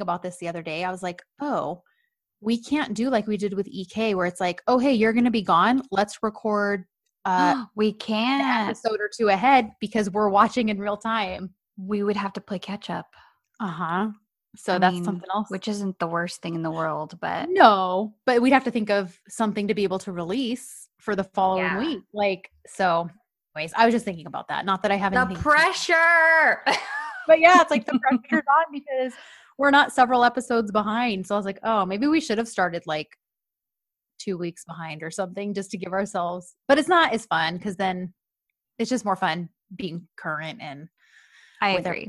thinking about this the other day. I was like, oh, we can't do like we did with EK, where it's like, oh, hey, you're going to be gone. Let's record uh, we can. episode or two ahead because we're watching in real time. We would have to play catch up. Uh huh. So I that's mean, something else. which isn't the worst thing in the world, but no, but we'd have to think of something to be able to release for the following Yeah. week. Like, so, anyways, I was just thinking about that. Not that I have the pressure. but yeah, it's like the pressure's on because we're not several episodes behind. So I was like, oh, maybe we should have started like two weeks behind or something just to give ourselves. But it's not as fun because then it's just more fun being current and I agree.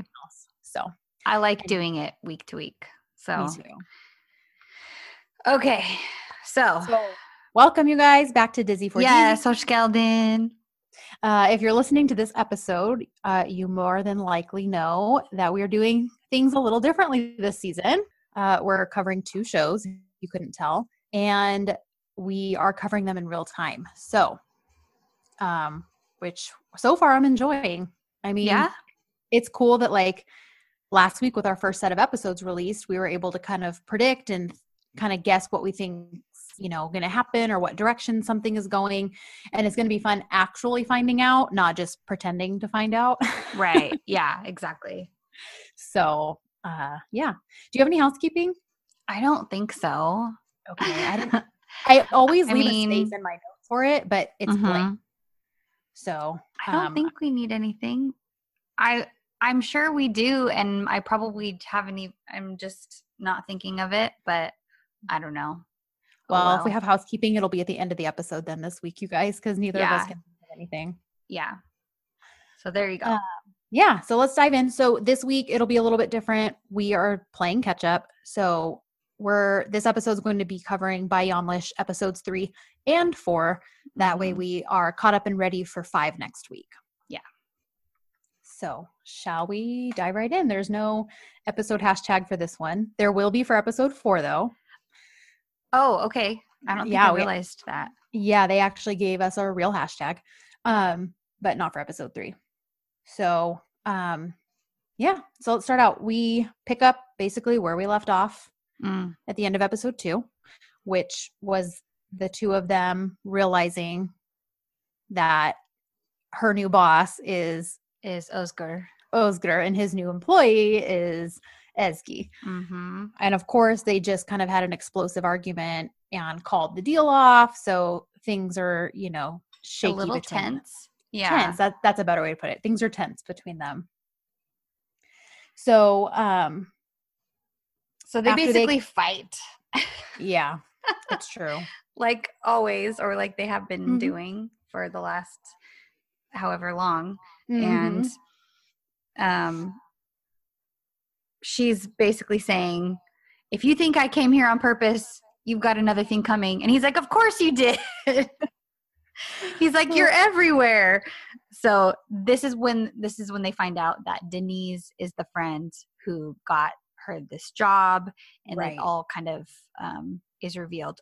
So I like And- doing it week to week. So me too. okay, so, So welcome you guys back to Dizzy for yeah, so Skeldin. Uh, if you're listening to this episode, uh, you more than likely know that we are doing things a little differently this season. Uh, we're covering two shows, you couldn't tell, and we are covering them in real time. So, um, which so far I'm enjoying. I mean, Yeah, it's cool that like last week with our first set of episodes released, we were able to kind of predict and kind of guess what we think you know going to happen or what direction something is going and it's going to be fun actually finding out not just pretending to find out right. Yeah, exactly. So uh yeah do you have any housekeeping I don't think so. okay i didn't i always I leave mean- a space in my notes for it but it's blank Mhm. so I don't um, think we need anything. I I'm sure we do, and I probably haven't even. I'm just not thinking of it, but I don't know. Oh, well, if we have housekeeping it'll be at the end of the episode then this week you guys because neither of us can think of anything yeah. So there you go. Uh, yeah so let's dive in. So this week it'll be a little bit different. We are playing catch up. So we're this episode is going to be covering Bay Yanlış episodes three and four. That way Mhm. we are caught up and ready for five next week. Yeah. so shall we dive right in? There's no episode hashtag for this one. There will be for episode four though. Oh, okay. I don't think yeah, I we- realized that. yeah they actually gave us a real hashtag um but not for episode three so um yeah so let's start out we pick up basically where we left off Mm, at the end of episode two which was the two of them realizing that her new boss is is Oscar. Oscar and his new employee is Ezgi. Mm-hmm. And of course, they just kind of had an explosive argument and called the deal off. So things are, you know, A shaky. little between tense. Yeah. Tense. That, that's a better way to put it. Things are tense between them. So, um, So they After they- basically fight, yeah, it's true. like always, or like they have been Mhm. doing for the last however long. Mhm. and um she's basically saying if you think i came here on purpose you've got another thing coming and he's like of course you did he's like you're everywhere so this is when this is when they find out that denise is the friend who got her this job and Right. it all kind of um is revealed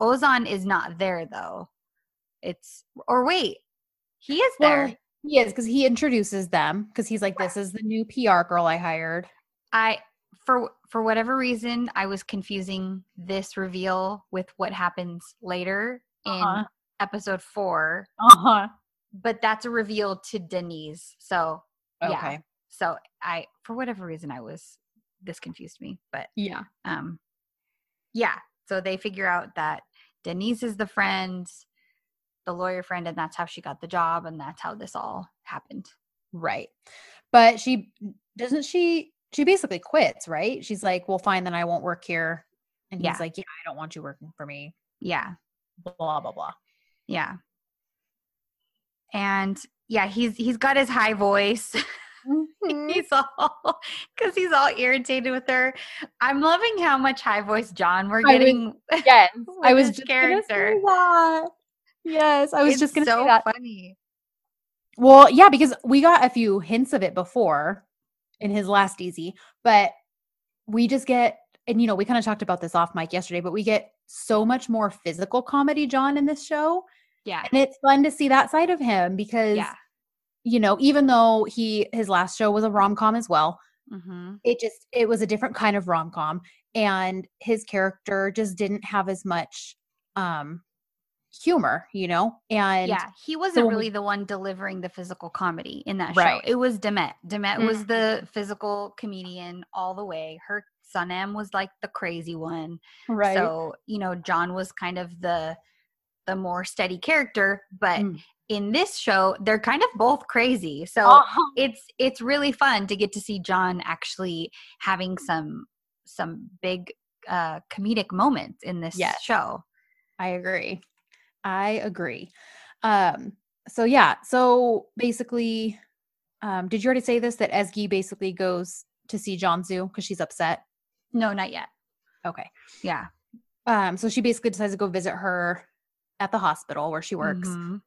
ozan is not there though it's or wait he is there Well, he is because he introduces them because he's like, "This is the new PR girl I hired." I for for whatever reason I was confusing this reveal with what happens later in Uh-huh. Episode 4 Uh huh. but that's a reveal to Denise so yeah Okay. so I for whatever reason I was this confused me but Yeah. um yeah so they figure out that Denise is the friend the lawyer friend and that's how she got the job and that's how this all happened Right. But she doesn't she she basically quits, right? She's like, "Well, fine, then I won't work here." And he's Yeah. like, "Yeah, I don't want you working for me." yeah Blah blah blah. Yeah. And yeah, he's he's got his high voice. Mm-hmm. he's all because he's all irritated with her. I'm loving how much high voice John we're I was- getting. yes, I was just character. that. Yes, I was It's just gonna so say that. funny. Well, yeah, because we got a few hints of it before in his last easy, but we just get and you know, we kind of talked about this off mic yesterday, but we get so much more physical comedy John in this show. Yeah. And it's fun to see that side of him because Yeah. you know, even though he his last show was a rom-com as well, Mm-hmm. it just it was a different kind of rom-com and his character just didn't have as much um humor you know and yeah, he wasn't so really the one delivering the physical comedy in that Right. show. It was Demet. Demet was Mhm. the physical comedian all the way. Her Sanem was like the crazy one. right So, you know, John was kind of the the more steady character, but Mm. in this show, they're kind of both crazy. So Uh-huh. it's it's really fun to get to see John actually having some some big uh comedic moments in this Yes. show. I agree. I agree. Um, so yeah, so basically, um, did you already say this that Ezgi basically goes to see Cansu because she's upset? No, not yet. Okay. Yeah. Um, so she basically decides to go visit her at the hospital where she works. Mhm.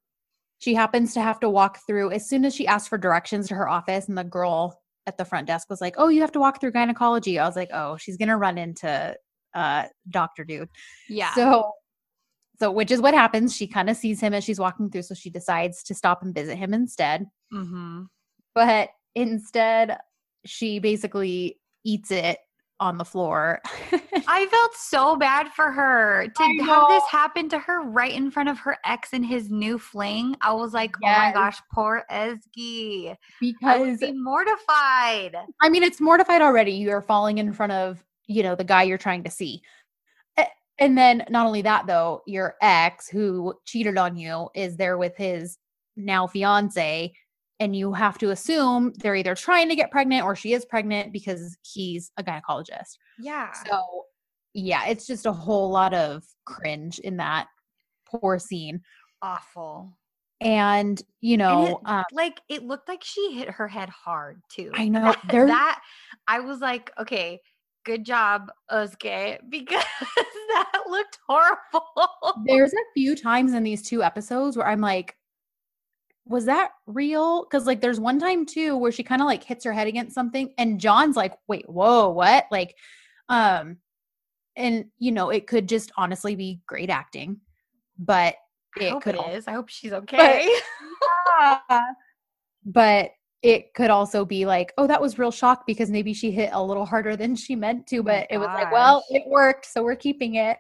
She happens to have to walk through as soon as she asked for directions to her office, and the girl at the front desk was like, Oh, you have to walk through gynecology. I was like, Oh, she's gonna run into uh Dr. Dude. Yeah. So, so which is what happens. She kind of sees him as she's walking through, so she decides to stop and visit him instead. hmm But instead, she basically eats it on the floor. I felt so bad for her to have this happen to her right in front of her ex and his new fling. I was like, oh my gosh, poor Ezgi. I would because be mortified. I mean, it's mortified already. You're falling in front of, you know, the guy you're trying to see. And then not only that though, your ex who cheated on you is there with his now fiance and you have to assume they're either trying to get pregnant or she is pregnant because he's a gynecologist. Yeah. So, yeah, it's just a whole lot of cringe in that poor scene. Awful. And, you And know, it, um, like it looked like she hit her head hard too. I know that, that I was like, okay, good job, Osuke, because that looked horrible. there's a few times in these two episodes where I'm like, was that real? Because like there's one time too where she kind of like hits her head against something, and John's like, wait, whoa, what? Like, um, and you know, it could just honestly be great acting, but I it hope could it is. I hope she's okay. but it could also be like, oh, that was real shock because maybe she hit a little harder than she meant to, Oh but it was like, well, it worked, so we're keeping it.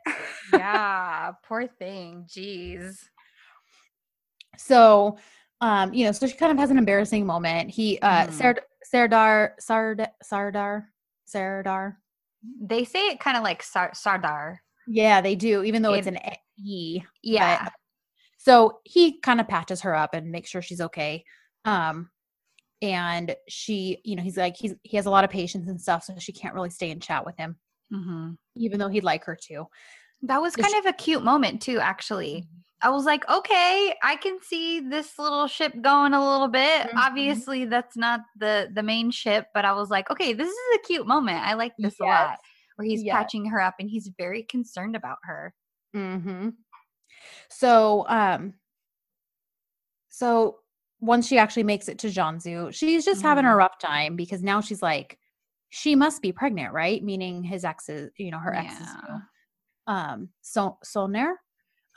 yeah, poor thing. Jeez. so um you know so she kind of has an embarrassing moment he uh. Sard- sardar sard sardar sardar They say it kind of like Sar- Sardar. yeah they do even though it's It- an e Yeah. so he kind of patches her up and makes sure she's okay um and she you know he's like he's he has a lot of patience and stuff so she can't really stay and chat with him hmm even though he'd like her to That was kind she- of a cute moment too, actually. I was like, okay, I can see this little ship going a little bit. Mhm. Obviously, that's not the the main ship, but I was like, okay, this is a cute moment. I like this a lot. Where he's Yes. patching her up and he's very concerned about her. Mm-hmm. So, um, so once she actually makes it to Cansu, she's just having a Mhm. rough time because now she's like, she must be pregnant, right? Meaning his ex's, you know, her ex's, Yeah. um, so Solner,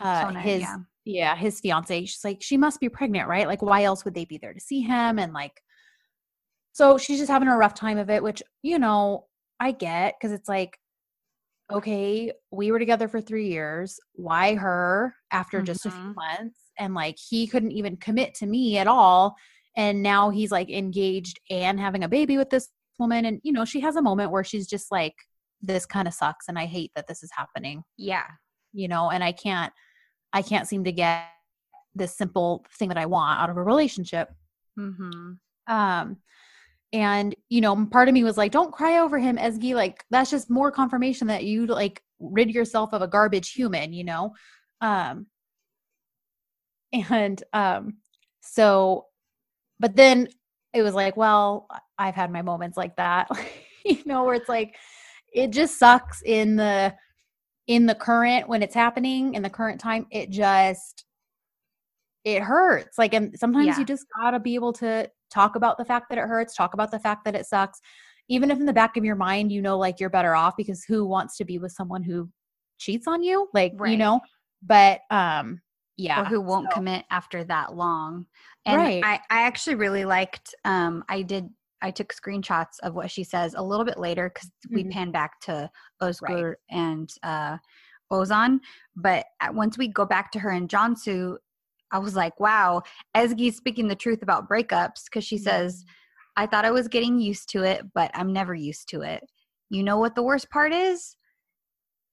uh, his, yeah. yeah, his fiance. She's like, she must be pregnant, right? Like, why else would they be there to see him? And like, so she's just having a rough time of it, which you know I get because it's like, okay, we were together for three years. Why her after just a few Mhm. months? And like, he couldn't even commit to me at all. And now he's like engaged and having a baby with this woman. And you know, she has a moment where she's just like, this kind of sucks, and I hate that this is happening. Yeah. You know, and I can't, I can't seem to get this simple thing that I want out of a relationship. Mm-hmm. Um, and you know, part of me was like, "Don't cry over him, Ezgi. Like that's just more confirmation that you like rid yourself of a garbage human." You know, um, and um, so, but then it was like, well, I've had my moments like that, you know, where it's like, it just sucks in the in the current when it's happening in the current time. It just it hurts. Like, and sometimes Yeah. you just gotta be able to talk about the fact that it hurts, talk about the fact that it sucks, even if in the back of your mind you know like you're better off because who wants to be with someone who cheats on you? Like, you know, but um, yeah, or who won't so- commit after that long. And Right. I, I actually really liked um I did I took screenshots of what she says a little bit later because we Mhm. pan back to Özgür and uh, Ozan. But once we go back to her and Cansu, I was like, wow, Ezgi's speaking the truth about breakups because she says, I thought I was getting used to it, but I'm never used to it. You know what the worst part is?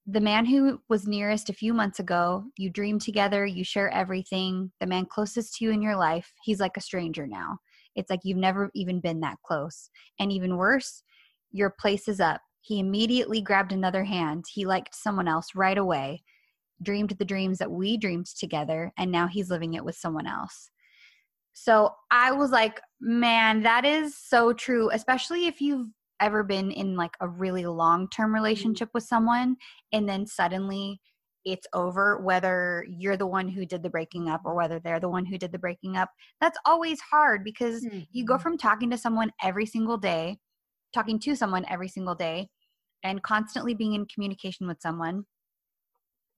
The man who was nearest a few months ago, you dream together, you share everything. The man closest to you in your life, he's like a stranger now. It's like you've never even been that close. And even worse, your place is up. He immediately grabbed another hand. He liked someone else right away, dreamed the dreams that we dreamed together, and now he's living it with someone else. So I was like, man, that is so true, especially if you've ever been in like a really long term relationship with someone and then suddenly it's over, whether you're the one who did the breaking up or whether they're the one who did the breaking up. That's always hard because you go Mhm. from talking to someone every single day, talking to someone every single day, and constantly being in communication with someone.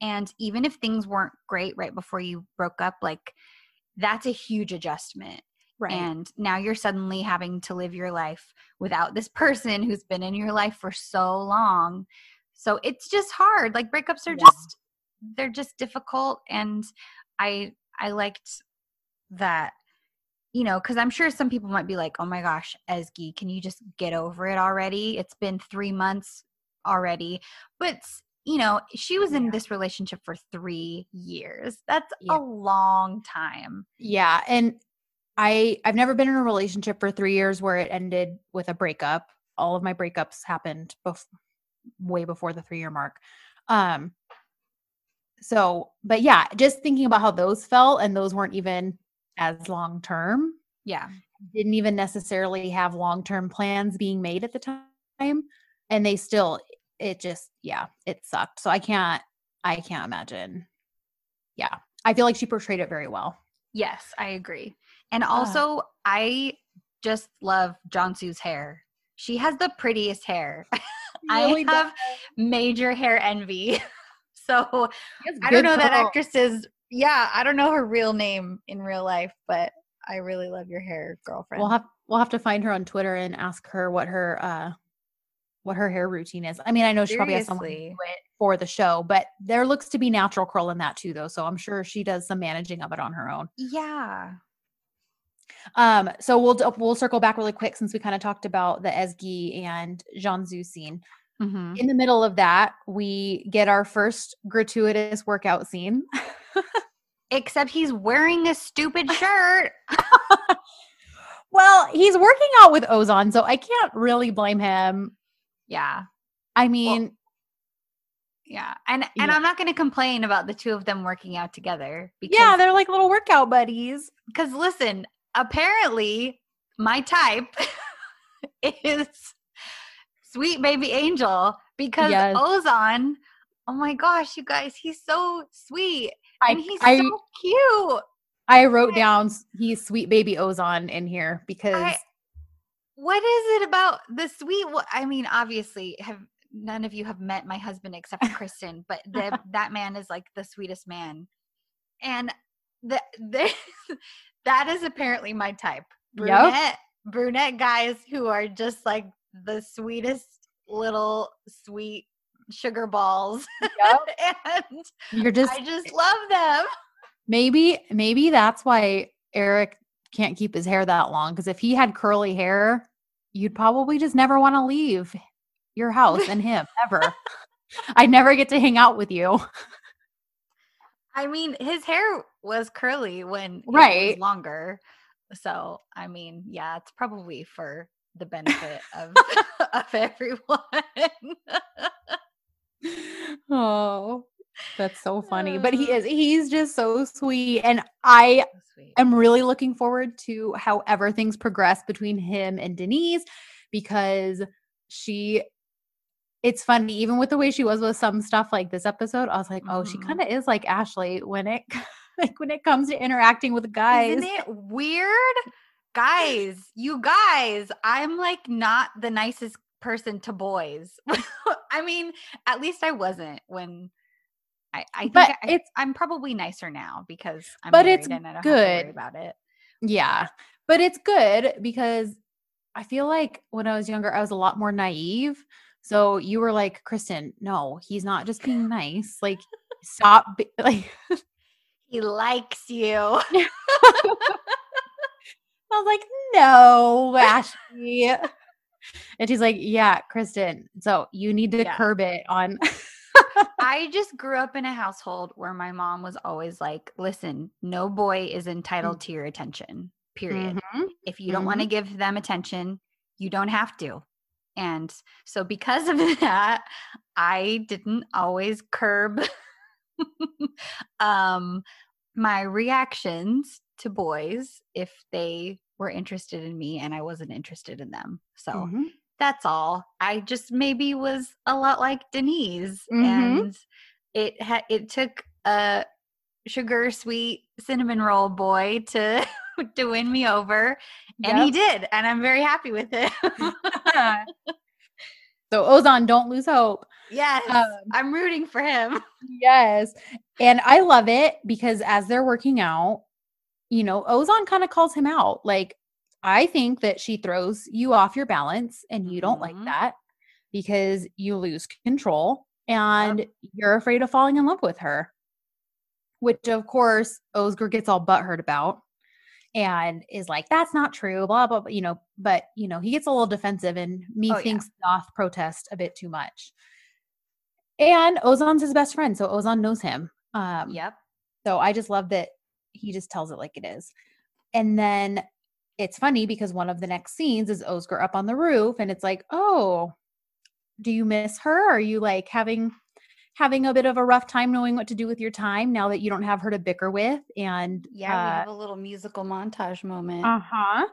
And even if things weren't great right before you broke up, like that's a huge adjustment. right. And now you're suddenly having to live your life without this person who's been in your life for so long. So it's just hard. Like breakups are Yeah. just they're just difficult and I I liked that you know, cuz I'm sure some people might be like, "Oh my gosh, Ezgi, can you just get over it already? It's been 3 months already." But you know, she was in Yeah. this relationship for 3 years. That's Yeah. a long time. Yeah, and I I've never been in a relationship for 3 years where it ended with a breakup. All of my breakups happened bef- way before the 3 year mark. Um so, but yeah, just thinking about how those felt and those weren't even as long term. Yeah. Didn't even necessarily have long-term plans being made at the time and they still it just yeah, it sucked. So I can't I can't imagine. Yeah. I feel like she portrayed it very well. Yes, I agree. And ah. also, I just love Cansu's hair. She has the prettiest hair. I Really does. have major hair envy. so I don't know that curls. actress's. Yeah, I don't know her real name in real life, but I really love your hair, girlfriend. We'll have we'll have to find her on Twitter and ask her what her uh what her hair routine is. I mean, I know she probably has someone do it for the show, but there looks to be natural curl in that too, though. So I'm sure she does some managing of it on her own. yeah. Um, so we'll we'll circle back really quick since we kind of talked about the Ezgi and Cansu scene. Hmm In the middle of that, we get our first gratuitous workout scene. Except he's wearing a stupid shirt. well, he's working out with Ozan, so I can't really blame him. yeah. I mean, Yeah. And and Yeah. I'm not going to complain about the two of them working out together because yeah, they're like little workout buddies. Because listen, apparently my type is sweet baby angel because Yes. Ozan, oh my gosh, you guys, he's so sweet and he's I, so cute. I wrote down he's sweet baby Ozan in here because What is it about the sweet? I mean, obviously, have none of you have met my husband except for Kristen, but the, that man is like the sweetest man, and the, the that is apparently my type. Yep. Brunette, brunette guys who are just like the sweetest little sweet sugar balls, Yep. and you're just I just love them. maybe maybe that's why Eric can't keep his hair that long because if he had curly hair, you'd probably just never want to leave your house and him ever. I'd never get to hang out with you. I mean, his hair was curly when it was Right. longer. So, I mean, yeah, it's probably for the benefit of of everyone. oh, that's so funny. But he Uh. is he's just so sweet and I So. I'm really looking forward to however things progress between him and Denise because she it's funny even with the way she was with some stuff like this episode I was like oh she Mhm. kind of is like Ashley when it like when it comes to interacting with guys Isn't it weird? Guys, you guys, I'm like not the nicest person to boys. I mean, at least I wasn't when I, I think But I, it's- I'm probably nicer now because I'm But it's and I don't have to worry good. about it. yeah but it's good because I feel like when I was younger, I was a lot more naive. So you were like, Kristen, no, he's not just being nice. Like, stop. Be- like, He likes you. I was like, no, Ashley. and she's like, yeah, Kristen. So you need to Yeah. curb it on. I just grew up in a household where my mom was always like, listen, no boy is entitled to your attention, period. Mhm. If you don't want to give them attention, you don't have to. And so, because of that, I didn't always curb um, my reactions to boys if they were interested in me and I wasn't interested in them. So, Mhm. that's all. I just maybe was a lot like Denise, Mhm. and it had it took a sugar sweet cinnamon roll boy to to win me over, and he did, and I'm very happy with it. so Ozan, don't lose hope. yes, Um, I'm rooting for him. Yes. And I love it because as they're working out, you know, Ozan kind of calls him out. Like, I think that she throws you off your balance and you don't like Mhm. that because you lose control and you're afraid of falling in love with her. Which, of course, Oscar gets all butthurt about and is like, that's not true, blah, blah, blah, you know. But, you know, he gets a little defensive and me Oh, yeah. thinks Doth protest a bit too much. And Ozan's his best friend, so Ozan knows him. Um, Yep. so I just love that he just tells it like it is. And then it's funny because one of the next scenes is Oscar up on the roof and it's like, "Oh, do you miss her? Are you like having having a bit of a rough time knowing what to do with your time now that you don't have her to bicker with?" And Yeah, we have a little musical montage moment. uh huh.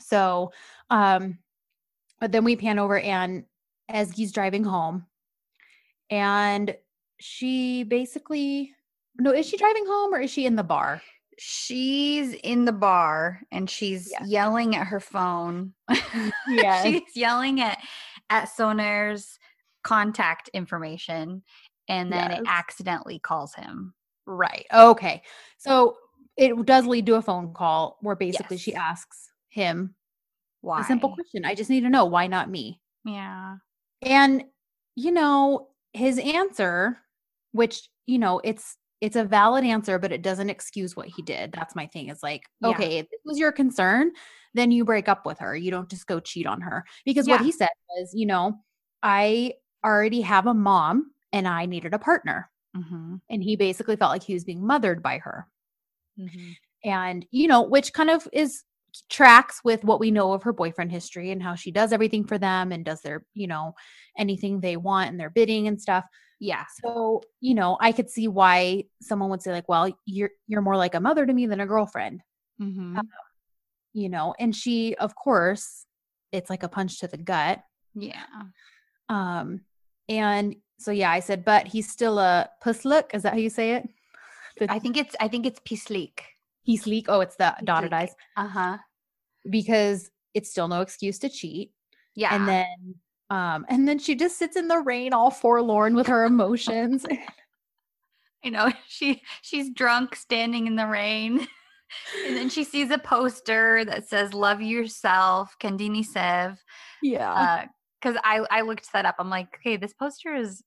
So, um, but then we pan over and Ezgi's driving home, and she basically no, is she driving home or is she in the bar? she's in the bar and she's Yeah. yelling at her phone. Yeah. she's yelling at at Sonair's contact information and then Yes. it accidentally calls him. Right. Okay. So it does lead to a phone call where basically she asks him Why? a simple question. I just need to know why not me? Yeah. And you know, his answer, which, you know, it's it's a valid answer, but it doesn't excuse what he did. That's my thing. It's like, Yeah. okay, if this was your concern, then you break up with her. You don't just go cheat on her. Because what he said was, you know, I already have a mom and I needed a partner. Mm-hmm. And he basically felt like he was being mothered by her. Mm-hmm. and you know which kind of is tracks with what we know of her boyfriend history and how she does everything for them and does their you know anything they want and their bidding and stuff Yeah. so you know i could see why someone would say like well you're you're more like a mother to me than a girlfriend Mm-hmm. you know and she of course it's like a punch to the gut Yeah. um and so yeah i said but he's still a pusslick is that how you say it The- I think it's I think it's Pisleek. he's leak oh it's the dotted eyes Uh-huh. because it's still no excuse to cheat Yeah. and then um and then she just sits in the rain all forlorn with her emotions you know, she she's drunk standing in the rain. and then she sees a poster that says love yourself, Kandini Sev. yeah because I I looked that up. I'm like, okay, this poster is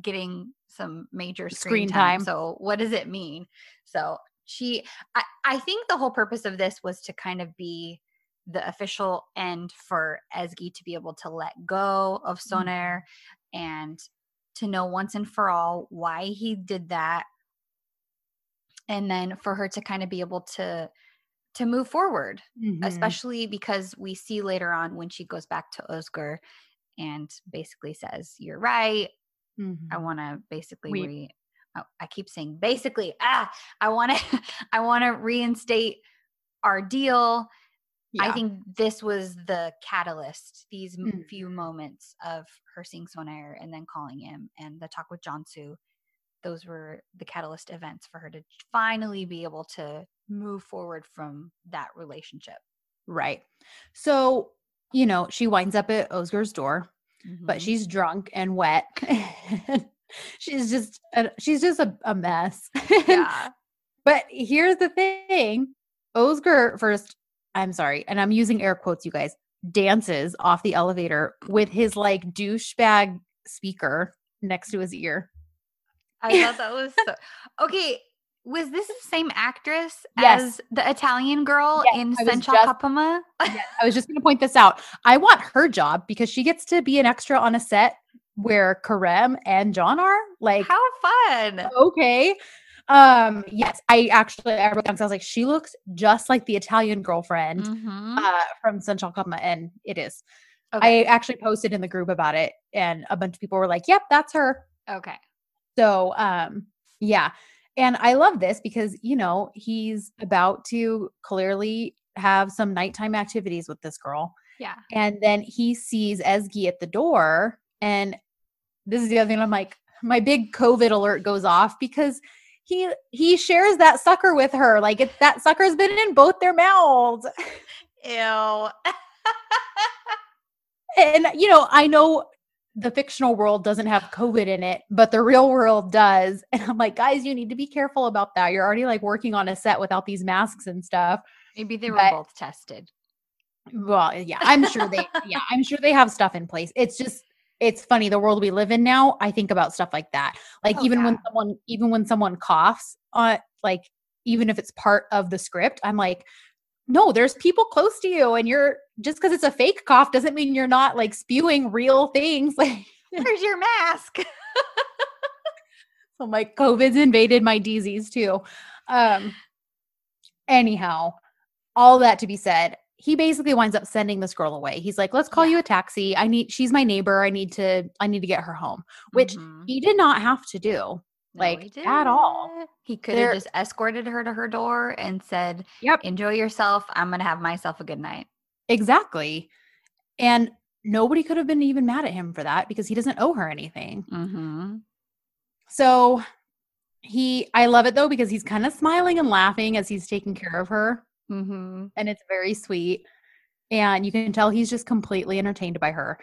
getting some major screen, Screen time. time. So what does it mean? So she, I I think the whole purpose of this was to kind of be the official end for Ezgi to be able to let go of Mm-hmm. And to know once and for all why he did that and then for her to kind of be able to to move forward Mhm. especially because we see later on when she goes back to Oscar and basically says, "You're right. I Mhm. want to basically We- re." oh, I keep saying basically. Ah, I want to. I want to reinstate our deal. I think this was the catalyst. These m- few moments of her seeing Sonair and then calling him, and the talk with Cansu. Those were the catalyst events for her to finally be able to move forward from that relationship. right so you know she winds up at oscar's door but Mhm. she's drunk and wet she's just a, she's just a, a mess yeah. but here's the thing oscar first I'm sorry, and I'm using air quotes, you guys, dances off the elevator with his like douchebag speaker next to his ear. I thought that was so okay. Was this the same actress Yes. as the Italian girl Yes, in Sen Çal Kapımı? Yes, I was just going to point this out. I want her job because she gets to be an extra on a set where Kerem and John are. Like, How fun! okay. Um, yes, I actually I wrote down 'cause I was like, she looks just like the Italian girlfriend Mhm. uh, from Sen Çal Kapımı, and it is. Okay. I actually posted in the group about it, and a bunch of people were like, "Yep, that's her." okay. So, um, yeah. And I love this because, you know, he's about to clearly have some nighttime activities with this girl. Yeah. And then he sees Ezgi at the door. And this is the other thing I'm like, my big COVID alert goes off because he he shares that sucker with her. Like it, that sucker's been in both their mouths. Ew. And you know, I know the fictional world doesn't have COVID in it, but the real world does. And I'm like, guys, you need to be careful about that. You're already like working on a set without these masks and stuff. Maybe they were But- both tested. Well, yeah, I'm sure they yeah, I'm sure they have stuff in place. It's just it's funny the world we live in now. I think about stuff like that. Like Oh, even when someone even when someone coughs, uh like even if it's part of the script, I'm like no, there's people close to you and you're just because it's a fake cough doesn't mean you're not like spewing real things. Like Where's your mask? So my COVID's invaded my DZs too. Um anyhow, all that to be said, he basically winds up sending this girl away. He's like, let's call Yeah. you a taxi. I need she's my neighbor. I need to I need to get her home. Which Mhm. he did not have to do. No, like, at all. He could have just escorted her to her door and said, Yep. Enjoy yourself. I'm going to have myself a good night. Exactly. And nobody could have been even mad at him for that because he doesn't owe her anything. Mm-hmm. So he I love it though because he's kind of smiling and laughing as he's taking care of her. Mm-hmm. and it's very sweet. And you can tell he's just completely entertained by her.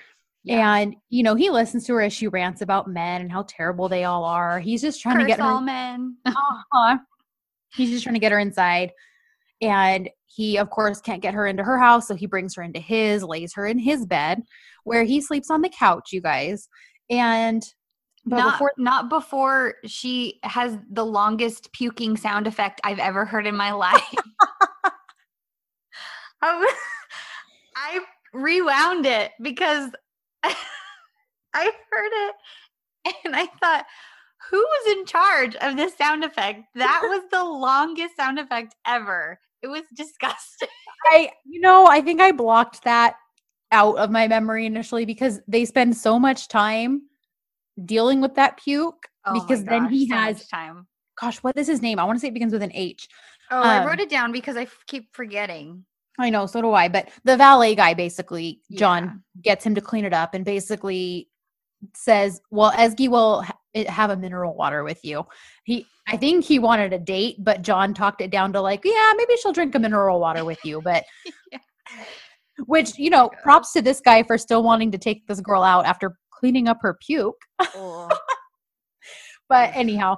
Yeah. And you know, he listens to her as she rants about men and how terrible they all are. He's just trying to Curse get her. all men. Uh-huh. He's just trying to get her inside. And he, of course, can't get her into her house, so he brings her into his, lays her in his bed, where he sleeps on the couch. You guys, and but not before not before she has the longest puking sound effect I've ever heard in my life. I, w- I rewound it because I heard it and I thought, who was in charge of this sound effect? That was the longest sound effect ever. It was disgusting. I, you know, I think I blocked that out of my memory initially because they spend so much time dealing with that puke. Oh because then he so has, time. gosh, what is his name? I want to say it begins with an H. Oh, I um, wrote it down because I f- keep forgetting. I know, so do I. But the valet guy basically, John, Yeah. gets him to clean it up and basically says, "Well, Ezgi will ha- eh, have a mineral water with you." He, I think he wanted a date, but John talked it down to like, "Yeah, maybe she'll drink a mineral water with you." But Yeah. which you know, gosh. props to this guy for still wanting to take this girl out after cleaning up her puke. But anyhow,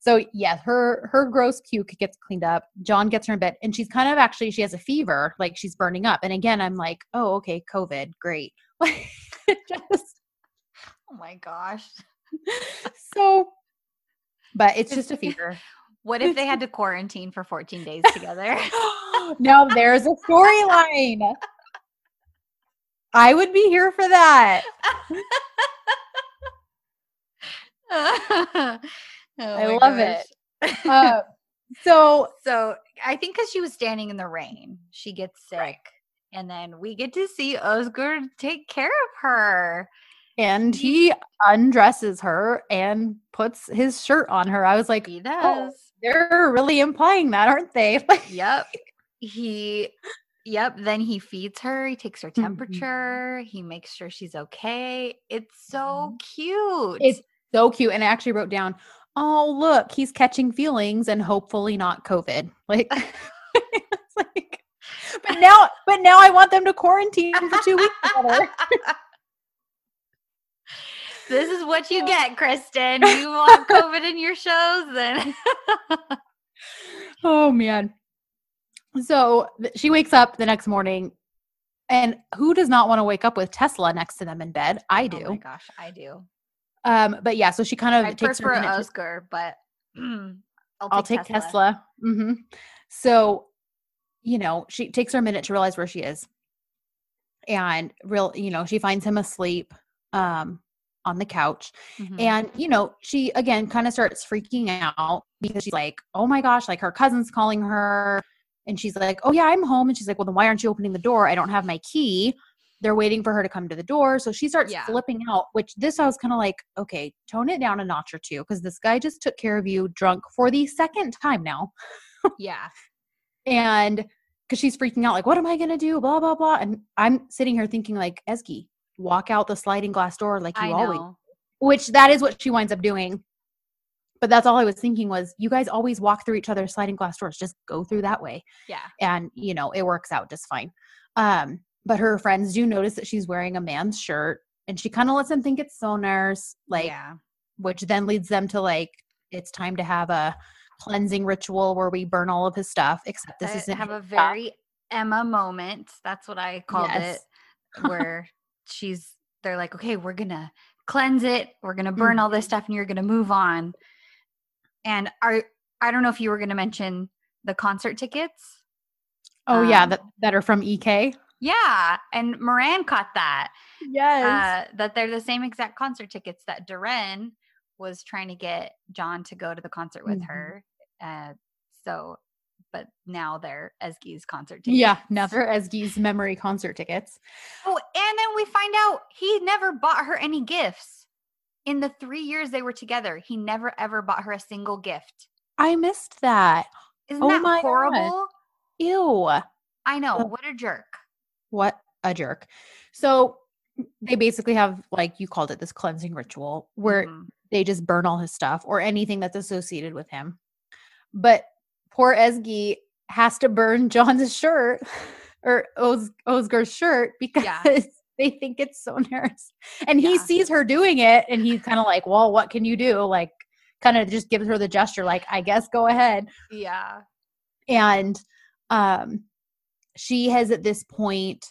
so yeah, her her gross puke gets cleaned up. John gets her in bed, and she's kind of actually she has a fever, like she's burning up. And again, I'm like, oh, okay, COVID, great. Just oh my gosh. so, but it's just a fever. What if they had to quarantine for 14 days together? now there's a storyline. I would be here for that. I I love it. Uh, so So I think because she was standing in the rain, she gets sick. Right. And then we get to see Oscar take care of her. and he undresses her and puts his shirt on her. I was like, He oh, does. they're really implying that, aren't they? Yep. He Yep, then he feeds her, he takes her Mhm. temperature, he makes sure she's okay. It's so cute. It's so cute. And I actually wrote down, oh, look, he's catching feelings and hopefully not COVID. Like, like, but now, but now I want them to quarantine for two weeks together. this is what you oh. get, Kristen. You want COVID in your shows, then Oh man. So she wakes up the next morning, and who does not want to wake up with Tesla next to them in bed? I oh do. Oh my gosh, I do. Um, but yeah, so she kind of I takes her minute to- Oscar, but I'll take, I'll take Tesla. hmm So, you know, she takes her a minute to realize where she is. And real, you know, she finds him asleep um on the couch. Mhm. And, you know, she again kind of starts freaking out because she's like, oh my gosh, like her cousin's calling her. And she's like, oh yeah, I'm home. And she's like, well, then why aren't you opening the door? I don't have my key. They're waiting for her to come to the door. So she starts Yeah. flipping out, which this I was kind of like, okay, tone it down a notch or two because this guy just took care of you drunk for the second time now. yeah, And because she's freaking out, like, what am I going to do? Blah, blah, blah. And I'm sitting here thinking, like, Ezgi, walk out the sliding glass door like you I always know. which that is what she winds up doing. But that's all I was thinking was you guys always walk through each other's sliding glass doors. Just go through that way. Yeah, And, you know, it works out just fine. Um, but her friends do notice that she's wearing a man's shirt and she kind of lets them think it's Sonar's, like, yeah, which then leads them to like, it's time to have a cleansing ritual where we burn all of his stuff, except this I isn't have a stuff. very Emma moment. That's what I called Yes. it, where she's. They're like, okay, we're gonna cleanse it. We're gonna burn all Mm-hmm. this stuff, and you're gonna move on. And are I don't know if you were gonna mention the concert tickets. Oh, yeah, um, that, that are from EK. Yeah, and Moran caught that. Yes. uh, that they're the same exact concert tickets that Duran was trying to get John to go to the concert with Mhm. her. Uh, so, but now they're Ezgi's concert tickets. yeah, now they're Ezgi's memory concert tickets. Oh, and then we find out he never bought her any gifts. In the three years they were together, he never ever bought her a single gift. I missed that. Isn't Oh that my God. horrible? Ew. I know. What a jerk. What a jerk. So they basically have, like you called it, this cleansing ritual where Mhm. they just burn all his stuff or anything that's associated with him. But poor Ezgi has to burn John's shirt or Os- Osgar's shirt because Yeah. they think it's Sonar's. And he Yeah. sees her doing it and he's kind of like, well, what can you do? Like, kind of just gives her the gesture, like, I guess go ahead Yeah. and um she has at this point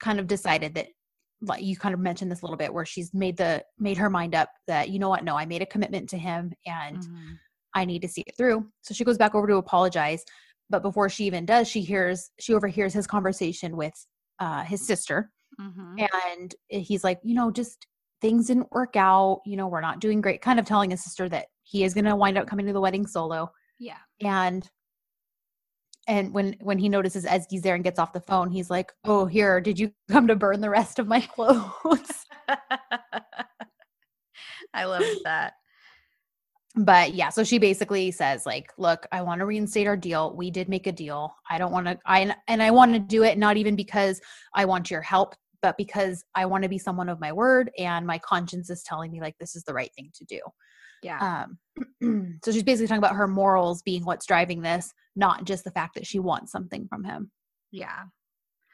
kind of decided that like you kind of mentioned this a little bit where she's made the made her mind up that you know what no i made a commitment to him and Mhm. i need to see it through so she goes back over to apologize but before she even does she hears she overhears his conversation with uh his sister Mhm. and he's like you know just things didn't work out you know we're not doing great kind of telling his sister that he is going to wind up coming to the wedding solo Yeah. and and when when he notices Ezgi's there and gets off the phone, he's like, "Oh, here, did you come to burn the rest of my clothes?" I love that. but yeah, so she basically says like, "Look, I want to reinstate our deal. We did make a deal. I don't want to I and I want to do it not even because I want your help, but because I want to be someone of my word and my conscience is telling me like this is the right thing to do." Yeah. Um so she's basically talking about her morals being what's driving this, not just the fact that she wants something from him. yeah.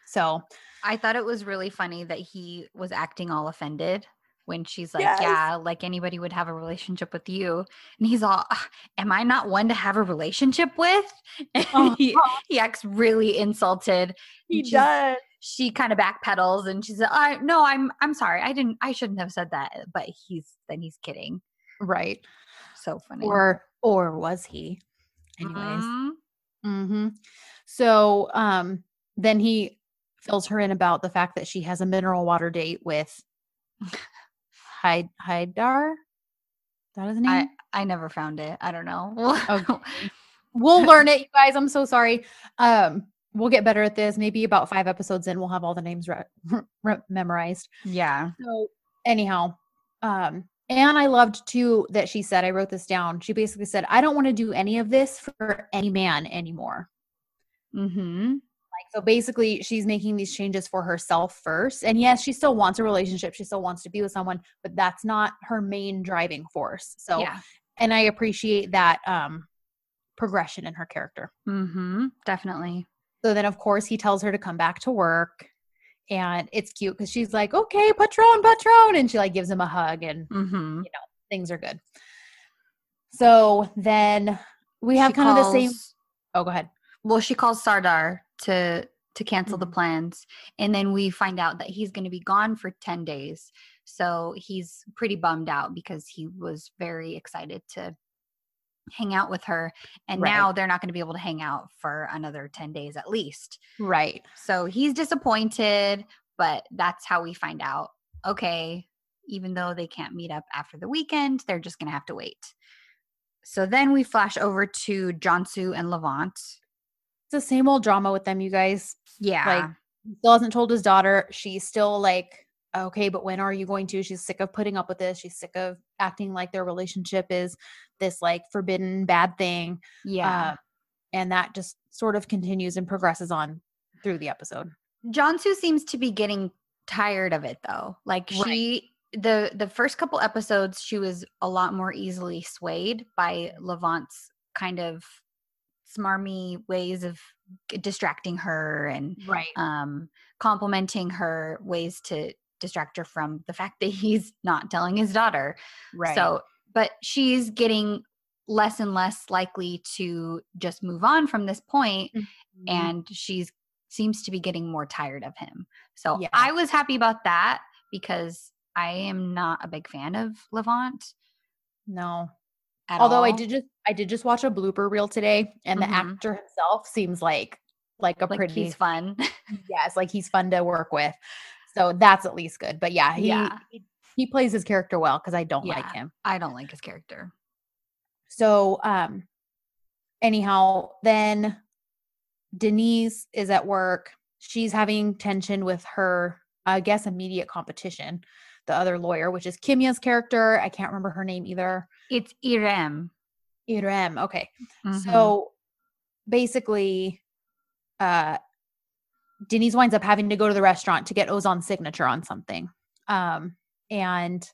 So, I thought it was really funny that he was acting all offended when she's like, Yes. Yeah, like anybody would have a relationship with you. And he's all, "Ah, Am I not one to have a relationship with? And he, Uh-huh. he acts really insulted. He She's- does. She kind of backpedals and she said, I no, I'm I'm sorry. I didn't I shouldn't have said that. But he's then he's kidding. Right. So funny. Or or was he? Anyways. Mhm. hmm So um then he fills her in about the fact that she has a mineral water date with Hyd Hydar. Is that his name? I I never found it. I don't know. Okay. we'll learn it, you guys. I'm so sorry. Um, we'll get better at this. Maybe about five episodes in, we'll have all the names re- re- memorized. yeah. So anyhow, um, and I loved too that she said, I wrote this down. She basically said, I don't want to do any of this for any man anymore. Mm-hmm. Like, so basically, she's making these changes for herself first. And yes, she still wants a relationship. She still wants to be with someone, but that's not her main driving force. So, yeah. and I appreciate that um, progression in her character. Mm-hmm. Definitely. So then, of course, he tells her to come back to work. And it's cute because she's like, okay, patron, patron. And she like gives him a hug and Mm-hmm. things are good. So then we have kind of the same. Oh, go ahead. well, she calls Serdar to to cancel the Mhm. plans, and then we find out that he's going to be gone for ten days. So he's pretty bummed out because he was very excited to hang out with her, and Right. now they're not going to be able to hang out for another ten days at least. Right. So he's disappointed, but that's how we find out. Okay, even though they can't meet up after the weekend, they're just going to have to wait. So then we flash over to Cansu and Levent. It's the same old drama with them, you guys. Yeah. He still hasn't told his daughter. She's still like, okay, but when are you going to? She's sick of putting up with this. She's sick of acting like their relationship is this like forbidden bad thing. yeah. Uh, and that just sort of continues and progresses on through the episode. Cansu seems to be getting tired of it though. Like Right. she the the first couple episodes she was a lot more easily swayed by Levent's kind of smarmy ways of distracting her and Right. um complimenting her ways to distract her from the fact that he's not telling his daughter. Right. So, but she's getting less and less likely to just move on from this point Mhm. and she's seems to be getting more tired of him. So Yeah. I was happy about that because I am not a big fan of Levent no. Although I did just I did just watch a blooper reel today and Mhm. the actor himself seems like like a like pretty he's fun. yes, like he's fun to work with. So that's at least good. But yeah, he Yeah. he, he plays his character well because I don't like him. I don't like his character. So um anyhow, then Deniz is at work. She's having tension with her, I guess, immediate competition, the other lawyer, which is Kimya's character. I can't remember her name either. It's Irem. Irem. Okay. Mhm. So basically, uh, Deniz winds up having to go to the restaurant to get Ozan's signature on something. Um, and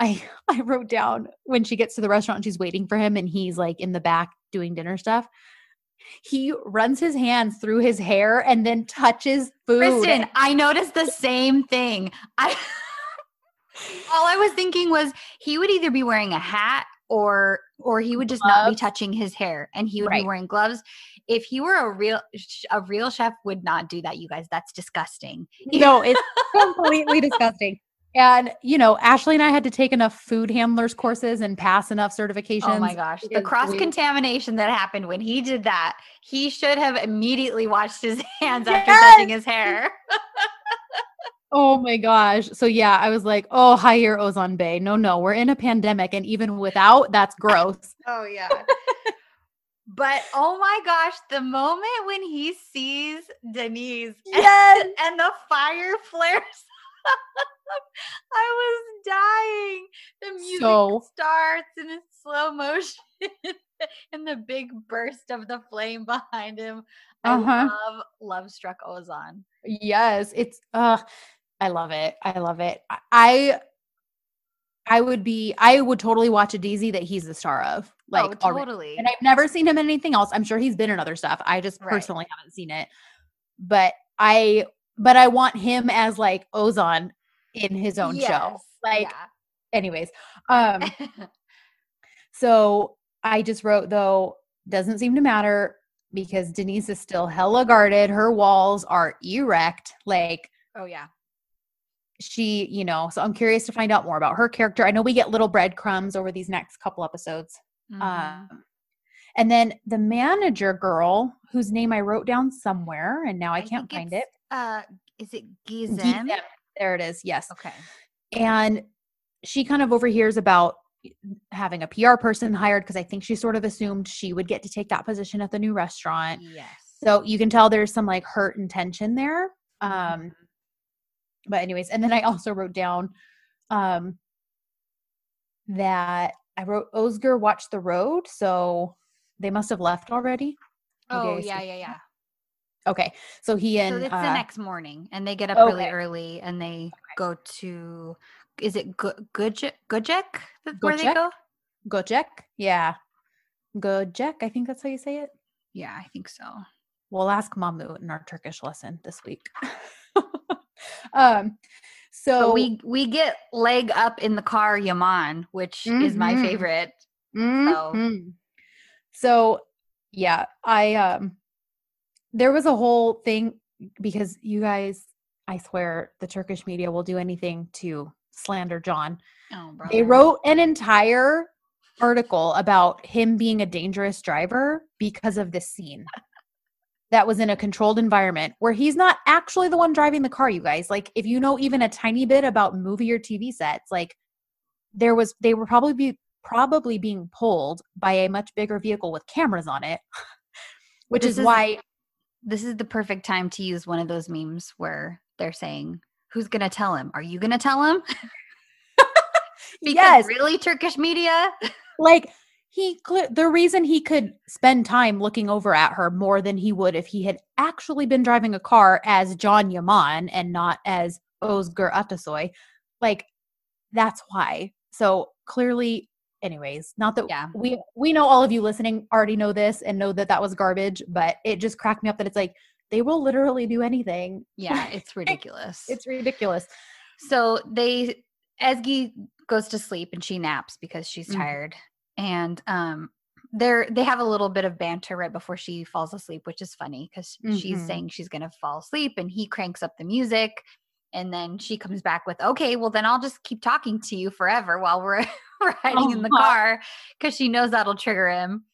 I I wrote down when she gets to the restaurant, she's waiting for him, and he's like in the back doing dinner stuff. He runs his hands through his hair and then touches food. Kristen, I noticed the same thing. I all I was thinking was he would either be wearing a hat or or he would just not be touching his hair and he would Right. be wearing gloves. If he were a real a real chef would not do that, you guys. That's disgusting. no, it's completely disgusting. And you know, Ashley and I had to take enough food handlers courses and pass enough certifications. Oh my gosh. The because cross we- contamination that happened when he did that, he should have immediately washed his hands after touching his hair. Oh my gosh. So yeah, I was like, oh, hi here, Ozan Bay. No, no, we're in a pandemic. And even without, that's gross. Oh yeah. but oh my gosh, the moment when he sees Deniz and- Yes. and, the fire flares up, I was dying. The music So- starts in slow motion and the big burst of the flame behind him. I Uh-huh. love Love Struck Ozan. Yes. It's uh I love it. I love it. I- I would be I would totally watch a dizi that he's the star of. Like oh, already. totally. And I've never seen him in anything else. I'm sure he's been in other stuff. I just Right. personally haven't seen it. But I but I want him as like Ozan in his own show. Yes, Like anyways. Um. So I just wrote though, doesn't seem to matter because Deniz is still hella guarded. Her walls are erect. Like oh yeah. she, you know, so I'm curious to find out more about her character. I know we get little breadcrumbs over these next couple episodes. Mhm. Um, and then the manager girl, whose name I wrote down somewhere, and now I, can't find it. Uh, is it Gizem? Gizem. There it is. Yes. Okay. and she kind of overhears about having a PR person hired because I think she sort of assumed she would get to take that position at the new restaurant. Yes. So you can tell there's some like hurt and tension there. Um, Mhm. but anyways, and then I also wrote down um that I wrote Özgür watched the road, so they must have left already. oh Okay, so- yeah, yeah, yeah. Okay, so he and so it's uh, the next morning, and they get up really early, and they go to. Is it Gu- Gujek? Gujek? Where they Gojek? go. Gojek, yeah, Gojek. I think that's how you say it. Yeah, I think so. We'll ask Mamu in our Turkish lesson this week. um, so But we we get leg up in the car Yaman, which is my Mhm. favorite. Mhm. So yeah, I um there was a whole thing because you guys, I swear, the Turkish media will do anything to slander Can. Oh, They wrote an entire article about him being a dangerous driver because of this scene that was in a controlled environment where he's not actually the one driving the car you guys like if you know even a tiny bit about movie or tv sets like there was they were probably be probably being pulled by a much bigger vehicle with cameras on it which is is- why This is the perfect time to use one of those memes where they're saying, "Who's gonna tell him? Are you gonna tell him?" because yes really, Turkish media. like he the reason he could spend time looking over at her more than he would if he had actually been driving a car as Can Yaman and not as Özgür Atasoy like that's why so clearly anyways not that Yeah. we we know all of you listening already know this and know that that was garbage but it just cracked me up that it's like they will literally do anything Yeah, it's ridiculous. it's ridiculous So they Ezgi goes to sleep and she naps because she's Mhm. tired. And um they're they have a little bit of banter right before she falls asleep, which is funny because she's Mhm. saying she's gonna fall asleep and he cranks up the music. And then she comes back with, okay, well then I'll just keep talking to you forever while we're riding in the Uh-huh. car because she knows that'll trigger him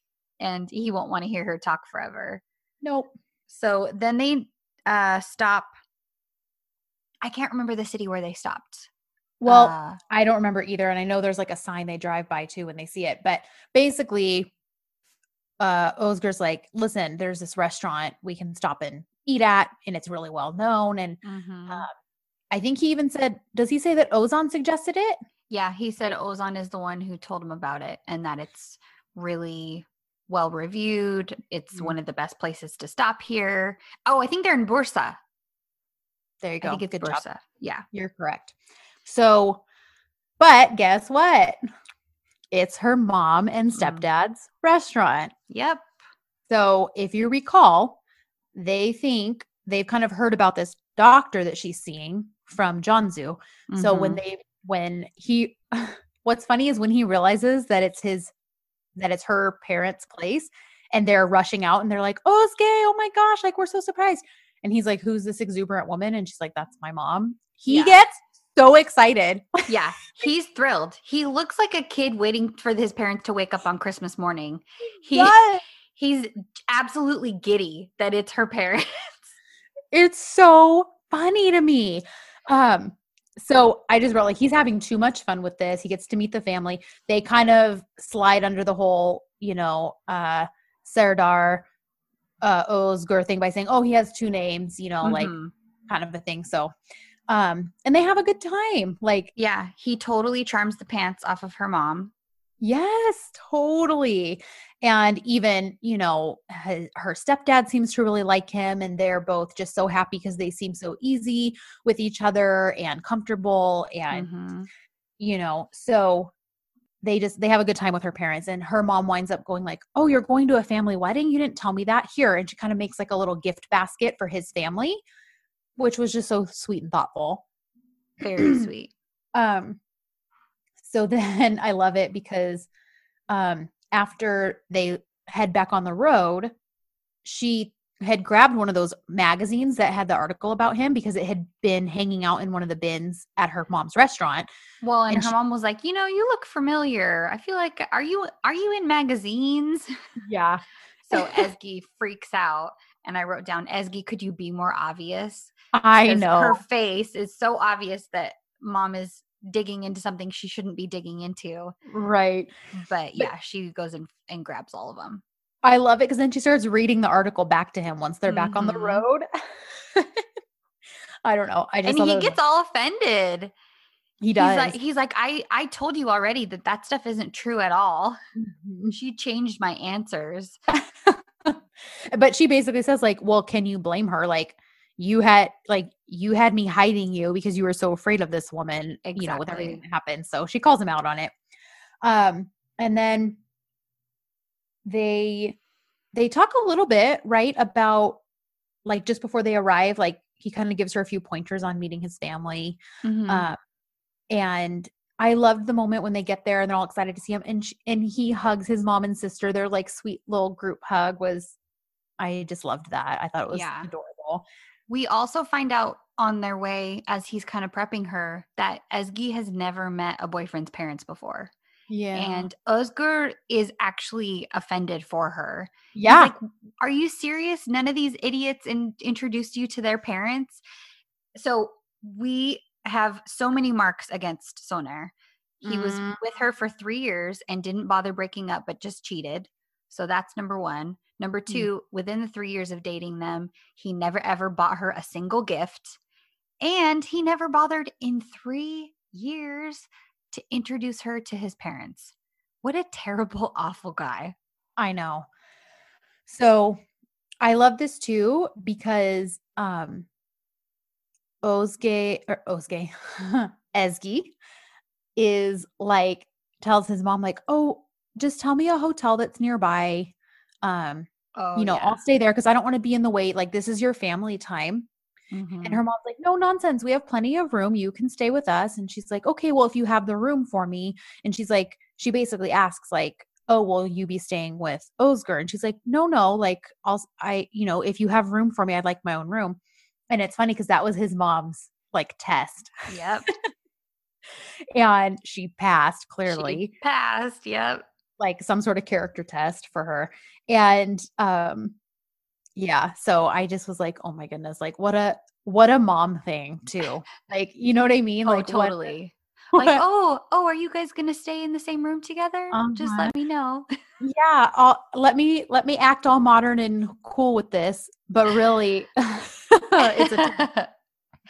and he won't want to hear her talk forever. nope So then they uh stop. I can't remember the city where they stopped. well Uh, I don't remember either. And I know there's like a sign they drive by too when they see it. But basically, uh Özgür's like, listen, there's this restaurant we can stop and eat at, and it's really well known. And mhm. uh, I think he even said, does he say that Ozan suggested it? Yeah, he said Ozan is the one who told him about it and that it's really well reviewed. It's Mhm. one of the best places to stop here. Oh, I think they're in Bursa. There you go. I think it's Good job. Yeah. You're correct. So, but guess what? It's her mom and Mm. stepdad's restaurant. Yep. So, if you recall, they think they've kind of heard about this doctor that she's seeing from Cansu. So when Mhm. they when he what's funny is when he realizes that it's his that it's her parents' place and they're rushing out and they're like, "Oh, it's gay. Oh my gosh, like we're so surprised." And he's like, "Who's this exuberant woman?" And she's like, "That's my mom." He Yeah. gets so excited. yeah, he's thrilled. He looks like a kid waiting for his parents to wake up on Christmas morning. He Yes. he's absolutely giddy that it's her parents. it's so funny to me. Um, so I just wrote like he's having too much fun with this. He gets to meet the family. They kind of slide under the whole, you know, uh Serdar uh Ozgur thing by saying, Oh, he has two names, you know, like Mhm. kind of a thing. So um and they have a good time. Like, yeah, he totally charms the pants off of her mom. Yes, totally. And even, you know, her, her stepdad seems to really like him and they're both just so happy because they seem so easy with each other and comfortable and Mhm. you know so they just they have a good time with her parents and her mom winds up going like oh you're going to a family wedding you didn't tell me that here and she kind of makes like a little gift basket for his family which was just so sweet and thoughtful Very sweet. um so then i love it because um after they head back on the road she had grabbed one of those magazines that had the article about him because it had been hanging out in one of the bins at her mom's restaurant Well, and, And her she- mom was like, "You know, you look familiar. I feel like are you are you in magazines?" yeah So Ezgi freaks out, and I wrote down, "Ezgi, could you be more obvious?" I know her face is so obvious that mom is digging into something she shouldn't be digging into. right But yeah, she goes and and grabs all of them. I love it because then she starts reading the article back to him once they're back on the Mhm. road. I don't know. I just And he gets all offended. he does. He's like, he's like, I I told you already that that stuff isn't true at all. Mhm. She changed my answers. but she basically says like, "Well, can you blame her? Like, you had like you had me hiding you because you were so afraid of this woman, you know, with everything that happened." So she calls him out on it. Um, and then they they talk a little bit right about like just before they arrive, like he kind of gives her a few pointers on meeting his family. Mhm. Uh, and I loved the moment when they get there and they're all excited to see him, and sh- and he hugs his mom and sister. Their like sweet little group hug was I just loved that. I thought it was Yeah. adorable. We also find out on their way as he's kind of prepping her that Ezgi has never met a boyfriend's parents before. Yeah. And Özgür is actually offended for her. Yeah. like, Are you serious? None of these idiots in- introduced you to their parents. So we have so many marks against Soner. He was Mm. with her for three years and didn't bother breaking up, but just cheated. So that's number one. Number Mm. two, within the three years of dating them, he never ever bought her a single gift. And he never bothered in three years to introduce her to his parents. What a terrible, awful guy. I know. So I love this too because um Ozge or Ozge Ezgi is like tells his mom like, "Oh, just tell me a hotel that's nearby. Um, Oh, you know, I'll stay there because I don't want to be in the wait. Like this is your family time." Mm-hmm. And her mom's like, "No nonsense. We have plenty of room. You can stay with us." And she's like, "Okay, well if you have the room for me." And she's like, she basically asks like, "Oh, will you be staying with Özgür?" And she's like, "No, no. Like I'll I, you know, if you have room for me, I'd like my own room." And it's funny because that was his mom's like test, Yep. and she passed She clearly, passed. Yep. Like some sort of character test for her. And um, yeah. So I just was like, "Oh my goodness! Like what a what a mom thing too. Like you know what I mean? Oh, Like what- totally. like, what- oh, oh, are you guys gonna stay in the same room together? Just Uh-huh. let me know. yeah I'll, let me let me act all modern and cool with this but really it's a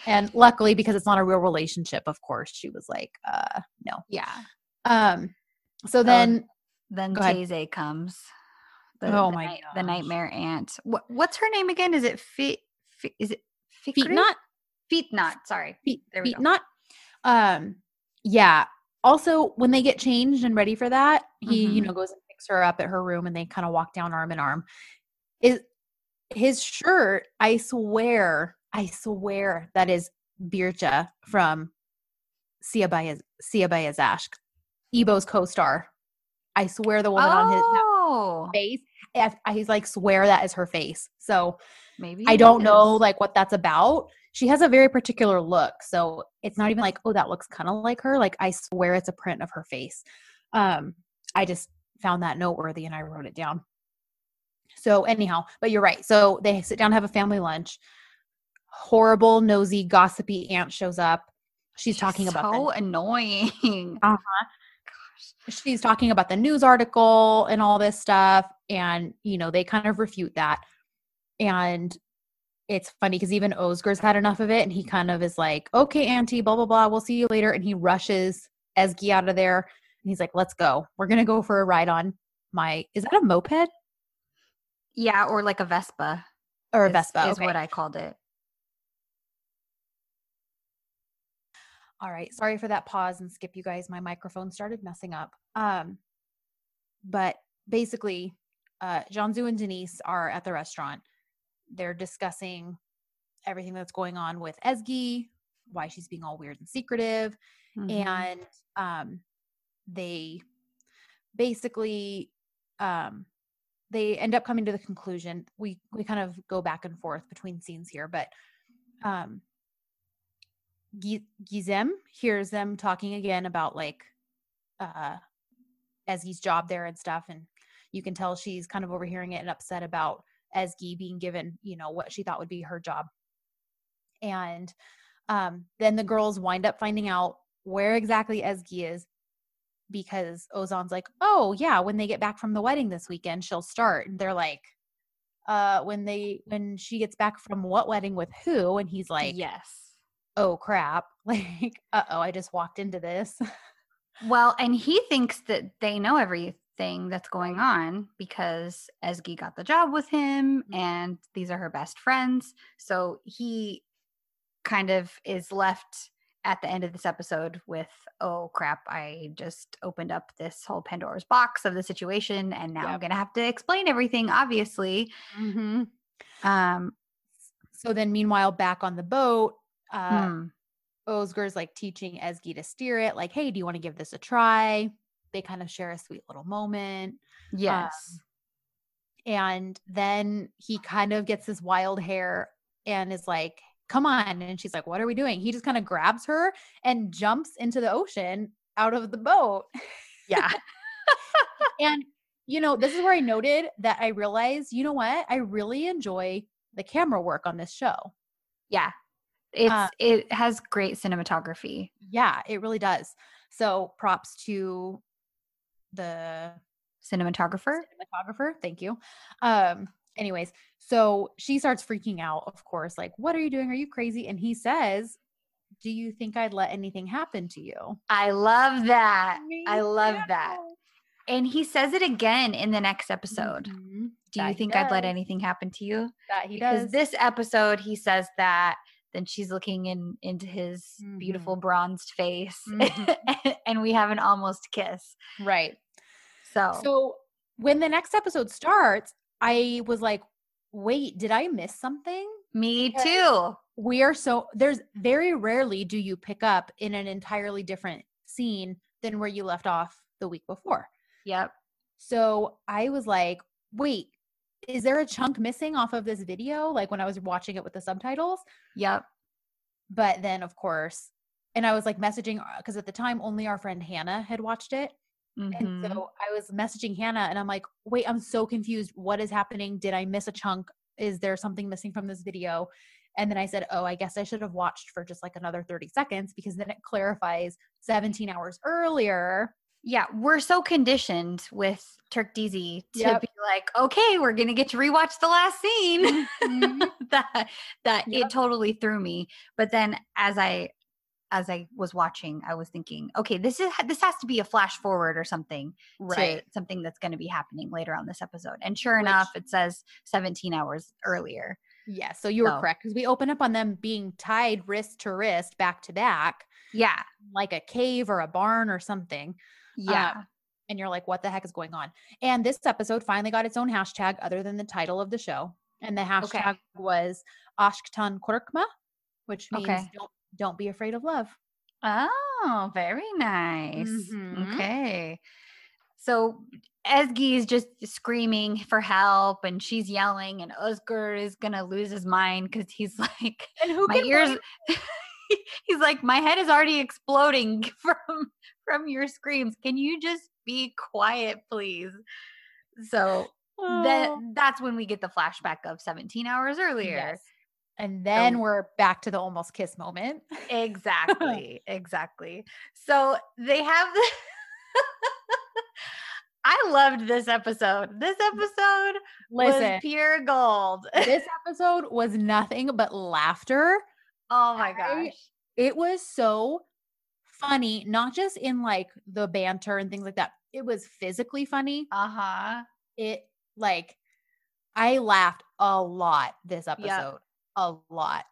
and luckily because it's not a real relationship of course she was like uh no yeah. um so then Then. Taze comes. The, Oh the my night- the nightmare aunt. What, what's her name again? Is it Fit? Fi, is it feet Fikri? not Feet not. Sorry. feet, There we feet go. not um yeah also when they get changed and ready for that he you Mhm. know goes and picks her up at her room and they kind of walk down arm in arm is his shirt i swear i swear that is bircha from sia by sia by ebo's co-star i swear the woman on his Oh, face I, I he's like swear that is her face so maybe I don't know like what that's about. She has a very particular look. So it's not even like, oh, that looks kind of like her. Like I swear it's a print of her face. Um, I just found that noteworthy and I wrote it down. So anyhow, but you're right. So they sit down, have a family lunch. Horrible, nosy, gossipy aunt shows up. She's, talking about the so annoying. Uh-huh. Gosh. She's talking about the news article and all this stuff and you know they kind of refute that and it's funny because even Özgür's had enough of it and he kind of is like okay auntie blah blah blah we'll see you later and he rushes Ezgi out of there and he's like let's go we're gonna go for a ride on my is that a moped Yeah, or like a Vespa. or a is- Vespa is okay. what I called it. All right. Sorry for that pause and skip, you guys. My microphone started messing up. Um, but basically, uh, Cansu and Deniz are at the restaurant. They're discussing everything that's going on with Ezgi, why she's being all weird and secretive, Mhm. and um, they basically um, they end up coming to the conclusion. We we kind of go back and forth between scenes here, but um, Gizem hears them talking again about like uh Ezgi's job there and stuff and you can tell she's kind of overhearing it and upset about Ezgi being given, you know, what she thought would be her job. And um then the girls wind up finding out where exactly Ezgi is because Ozan's like, "Oh, yeah, when they get back from the wedding this weekend, she'll start." And they're like, uh when they when she gets back from what wedding with who and he's like yes. Oh crap like uh-oh i just walked into this Well, and he thinks that they know everything that's going on because Ezgi got the job with him Mhm. and these are her best friends. So he kind of is left at the end of this episode with, oh crap, I just opened up this whole Pandora's box of the situation and now I'm going to have to explain everything, obviously. mm-hmm. Um, so then meanwhile back on the boat uh hmm. Özgür's like teaching Ezgi to steer it like hey do you want to give this a try they kind of share a sweet little moment Yes. And then he kind of gets this wild hair and is like, come on. And she's like, what are we doing? He just kind of grabs her and jumps into the ocean out of the boat. Yeah. and, you know, this is where I noted that I realized, you know what? I really enjoy the camera work on this show. yeah. It's Uh, it has great cinematography. Yeah, it really does. So props to the Cinematographer? cinematographer. Thank you. Um, anyways, so she starts freaking out, of course, like, what are you doing? Are you crazy? And he says, Do you think I'd let anything happen to you? I love that. I love that. And he says it again in the next episode. Mhm. Do That you think I'd let anything happen to you? That he because does. this episode he says that then she's looking in into his beautiful bronzed face Mhm. and we have an almost kiss right. so, So when the next episode starts, I was like, wait, did I miss something? me because- too we are so there's very rarely do you pick up in an entirely different scene than where you left off the week before. yep So I was like, wait, is there a chunk missing off of this video? Like when I was watching it with the subtitles. yep But then, of course, and I was like messaging because at the time only our friend Hannah had watched it. And Mhm. so I was messaging Hannah and I'm like, wait, I'm so confused. What is happening? Did I miss a chunk? Is there something missing from this video? And then I said, oh, I guess I should have watched for just like another 30 seconds because then it clarifies 17 hours earlier. Yeah we're so conditioned with turk dizi to Yep. be like okay we're gonna get to rewatch the last scene Mhm. that that Yep. it totally threw me but then as i as i was watching i was thinking okay this is this has to be a flash forward or something to something that's going to be happening later on this episode. And sure Which- enough, it says 17 hours earlier. Yeah. So you were So- correct because we open up on them being tied wrist to wrist, back to back, Yeah. like a cave or a barn or something. Yeah. And you're like, what the heck is going on? And this episode finally got its own hashtag other than the title of the show. And the hashtag was Aşktan Korkma, which means Okay. don't don't be afraid of love. oh, very nice. Mhm. Okay. So Ezgi is just screaming for help and she's yelling, and Özgür is going to lose his mind because he's like, And who my ears. he's like, my head is already exploding from from your screams. Can you just be quiet, please? So that Oh. that's when we get the flashback of 17 hours earlier. Yes. And then So- we're back to the almost kiss moment. Exactly, exactly. So they have the I loved this episode. This episode Listen, was pure gold. this episode was nothing but laughter. Oh my I- gosh. It was so funny, not just in like the banter and things like that. It was physically funny. Uh-huh. It like I laughed a lot this episode. A lot.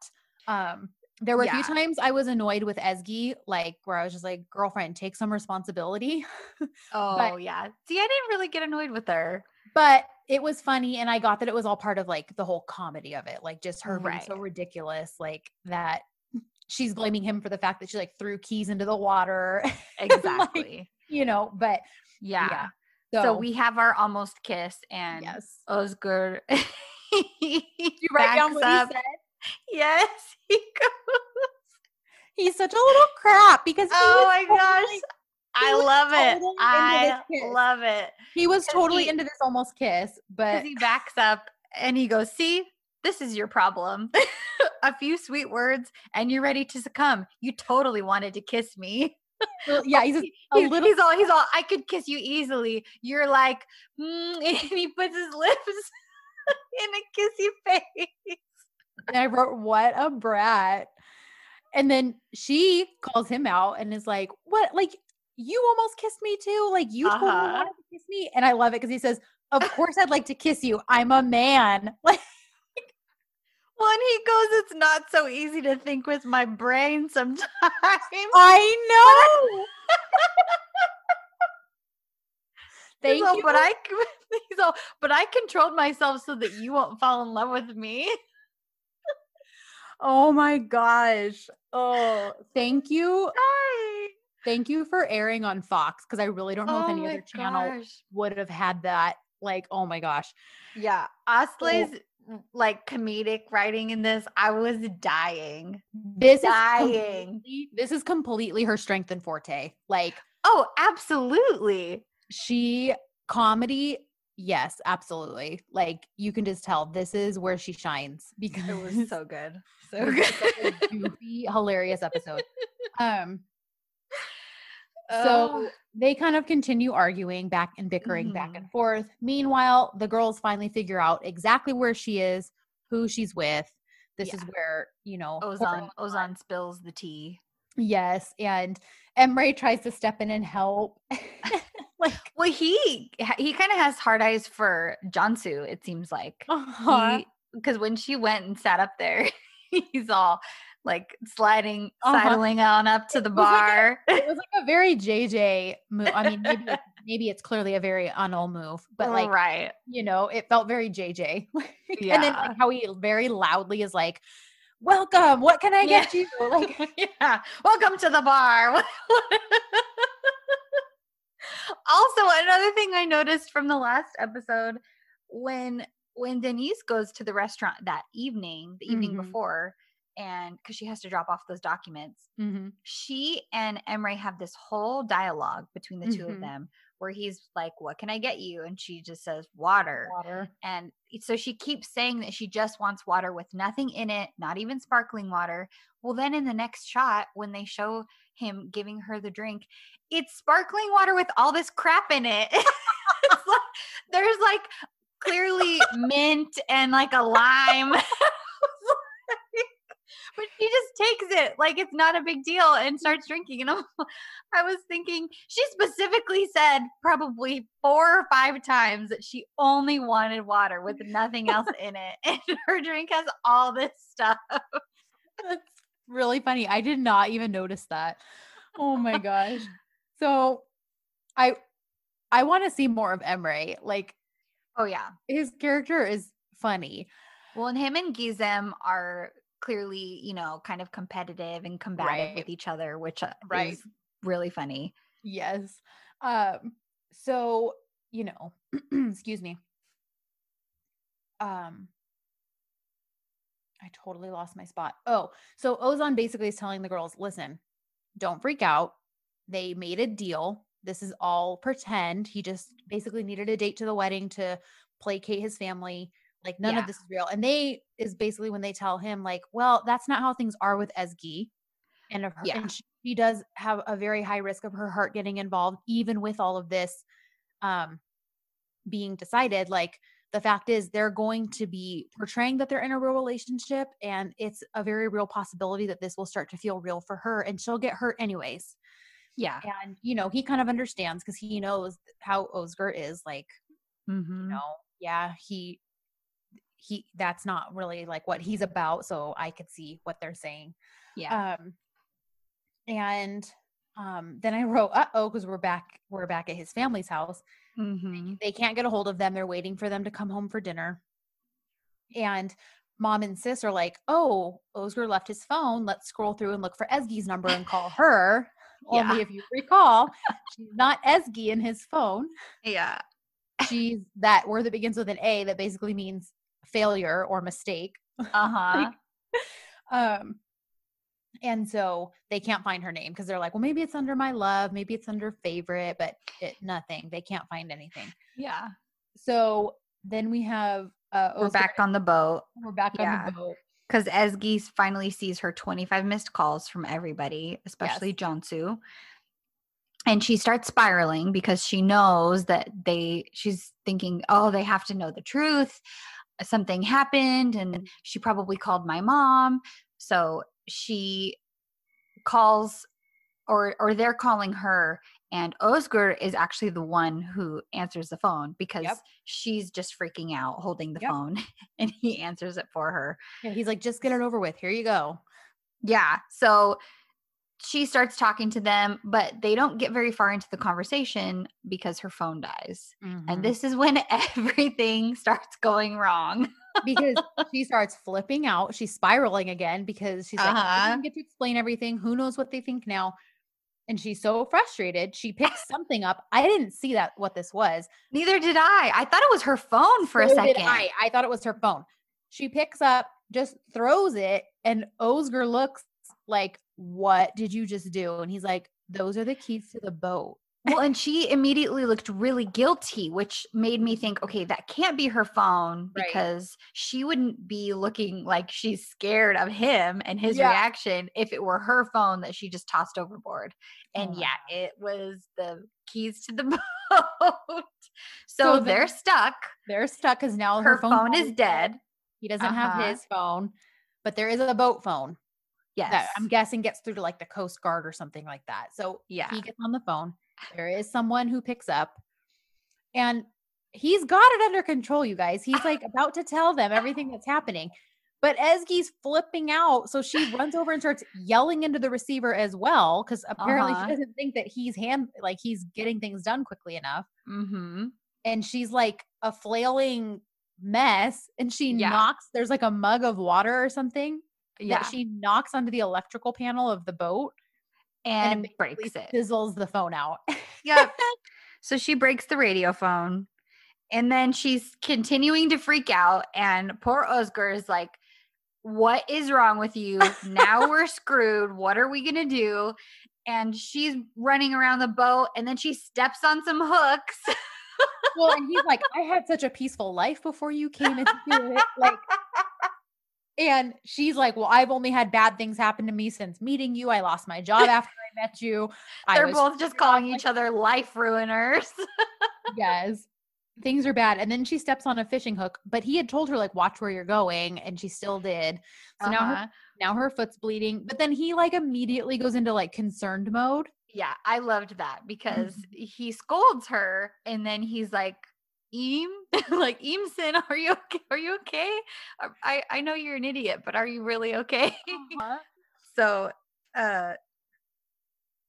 Um there were a few times I was annoyed with Ezgi, like where I was just like, girlfriend, take some responsibility. Oh yeah. See, I didn't really get annoyed with her. but it was funny and I got that it was all part of like the whole comedy of it. Like just her being so ridiculous, like that she's blaming him for the fact that she like threw keys into the water. Like, Exactly. you know, but yeah. so, So, we have our almost kiss and yes. Özgür You write down what backs he said. Yes, he goes. He's such a little crap because Oh my gosh. I love it. I love it. he was totally he- into this almost kiss, but he backs up and he goes, See, this is your problem. a few sweet words and you're ready to succumb. You totally wanted to kiss me. well, yeah, he's a, a He's, little he's all he's all I could kiss you easily. You're like, mm, and he puts his lips in a kissy face. And I wrote, What a brat. And then she calls him out and is like, What? Like, you almost kissed me too? Like, you totally Uh-huh. wanted to kiss me? And I love it because he says, Of course, I'd like to kiss you. I'm a man. Like, When he goes, it's not so easy to think with my brain sometimes. I know. Thank all, you. But I, he's all, but I controlled myself so that you won't fall in love with me. oh my gosh. Oh, thank you. Hi. Thank you for airing on Fox because I really don't know if Oh any my other channel would have had that Like, oh my gosh. Yeah. Asle's like comedic writing in this, I was dying. This Dying. is completely, this is completely her strength and forte. Like Oh, absolutely. she comedy, yes, absolutely. Like you can just tell this is where she shines because It was so good. So good. goofy, hilarious episode. Um Oh. So they kind of continue arguing back and bickering back Mhm. and forth. Meanwhile, the girls finally figure out exactly where she is, who she's with. This is where, you know, Ozan Ozan spills the tea. Yes. And Emre tries to step in and help. like, Well, he he kind of has hard eyes for Cansu, it seems like. uh-huh. Because when she went and sat up there, he's all like sliding, Uh-huh. sidling on up to the It was like a- bar. it was like a very JJ move. I mean, maybe it's, maybe it's clearly a very Anil move, but like, right. you know, it felt very JJ. yeah. and then like how he very loudly is like, "Welcome. What can I Yeah. get you?" Like, yeah. Welcome to the bar. also, another thing I noticed from the last episode when when Deniz goes to the restaurant that evening, the evening Mhm. before, and because she has to drop off those documents, mhm. she and Emre have this whole dialogue between the two of Mhm. them where he's like, What can I get you? And she just says, Water. water. And so she keeps saying that she just wants water with nothing in it, not even sparkling water. Well, then in the next shot, when they show him giving her the drink, it's sparkling water with all this crap in it. It's like- there's like clearly mint and like a lime. but she just takes it like it's not a big deal and starts drinking. And I'm, I was thinking, she specifically said probably four or five times that she only wanted water with nothing else in it. And her drink has all this stuff. That's really funny. I did not even notice that. Oh my gosh. So I I want to see more of Emre. Like Oh, yeah. his character is funny. Well, and him and Gizem are clearly, you know, kind of competitive and combative Right. with each other, which uh, Right. is really funny. Yes. Um so, you know, excuse me. Um I totally lost my spot. Oh, so Ozan basically is telling the girls, "Listen, don't freak out. They made a deal. This is all pretend. He just basically needed a date to the wedding to placate his family. Like none Yeah. of this is real." And they is basically when they tell him like, "Well, that's not how things are with Ezgi." And, her, Yeah. and she, she does have a very high risk of her heart getting involved, even with all of this um, being decided. Like the fact is, they're going to be portraying that they're in a real relationship, and it's a very real possibility that this will start to feel real for her, and she'll get hurt anyways. Yeah. And you know, he kind of understands because he knows how Özgür is. Like, Mm-hmm. you know, yeah, he he that's not really like what he's about. So I could see what they're saying. Yeah. Um, and um, then I wrote, "Uh oh," because we're back. We're back at his family's house. mm-hmm. They can't get a hold of them. They're waiting for them to come home for dinner. And mom and sis are like, "Oh, Özgür left his phone. Let's scroll through and look for Ezgi's number and call her." Yeah. Only if you recall, she's not Ezgi in his phone. Yeah. She's that word that begins with an A that basically means failure or mistake. Uh-huh. Um, and so they can't find her name because they're like, well, maybe it's under my love, maybe it's under favorite, but it, nothing. They can't find anything. yeah. So then we have uh, We're Özgür- back on the boat We're back on the boat. because Ezgi finally sees her 25 missed calls from everybody, especially Cansu. And she starts spiraling because she knows that they, she's thinking, oh, they have to know the truth. Something happened, and mm-hmm. she probably called my mom. So she calls, or or they're calling her, and Özgür is actually the one who answers the phone because Yep. she's just freaking out holding the Yep. phone, and he answers it for her. Yeah, he's like, just get it over with. Here you go. Yeah. So she starts talking to them, but they don't get very far into the conversation because her phone dies. Mhm. And this is when everything starts going wrong. because she starts flipping out. She's spiraling again because she's like, I Uh-huh. didn't get to explain everything. Who knows what they think now? and she's so frustrated. She picks something up. I didn't see that what this was. Neither did I. I thought it was her phone for So a second. I. I thought it was her phone. She picks up, just throws it, and Özgür looks like, "What did you just do?" And he's like, "Those are the keys to the boat." Well, and she immediately looked really guilty, which made me think, okay, that can't be her phone Right. because she wouldn't be looking like she's scared of him and his Yeah. reaction if it were her phone that she just tossed overboard. And Oh yeah, it was the keys to the boat. so So they're stuck. They're stuck because now her, Her phone is dead. He doesn't Uh-huh. have his phone, but there is a boat phone Yes. I'm guessing gets through to like the Coast Guard or something like that. So Yeah. he gets on the phone. There is someone who picks up, and he's got it under control. You guys, he's like about to tell them everything that's happening. But Ezgi's flipping out, so she runs over and starts yelling into the receiver as well, because apparently Uh-huh. she doesn't think that he's hand like he's getting things done quickly enough. mm-hmm. And she's like a flailing mess, and she Yeah. knocks. There's like a mug of water or something Yeah. that she knocks onto the electrical panel of the boat and, it breaks it. fizzles the phone out. Yep. so she breaks the radio phone and then she's continuing to freak out. And poor Özgür is like, What is wrong with you? Now we're screwed. What are we going to do? And she's running around the boat and then she steps on some hooks. well, and he's like, I had such a peaceful life before you came into it. Like, and she's like, Well, I've only had bad things happen to me since meeting you. I lost my job after I met you. They're both just calling like, each other life ruiners. Yes. Things are bad. And then she steps on a fishing hook, but he had told her, like, watch where you're going, and she still did. So now her Uh-huh. now her foot's bleeding. But then he like immediately goes into like concerned mode. Yeah, I loved that because Mm-hmm. he scolds her and then he's like, Eam, like Eamson, are you okay? Are you okay? Uh, I, I know you're an idiot, but are you really okay? so uh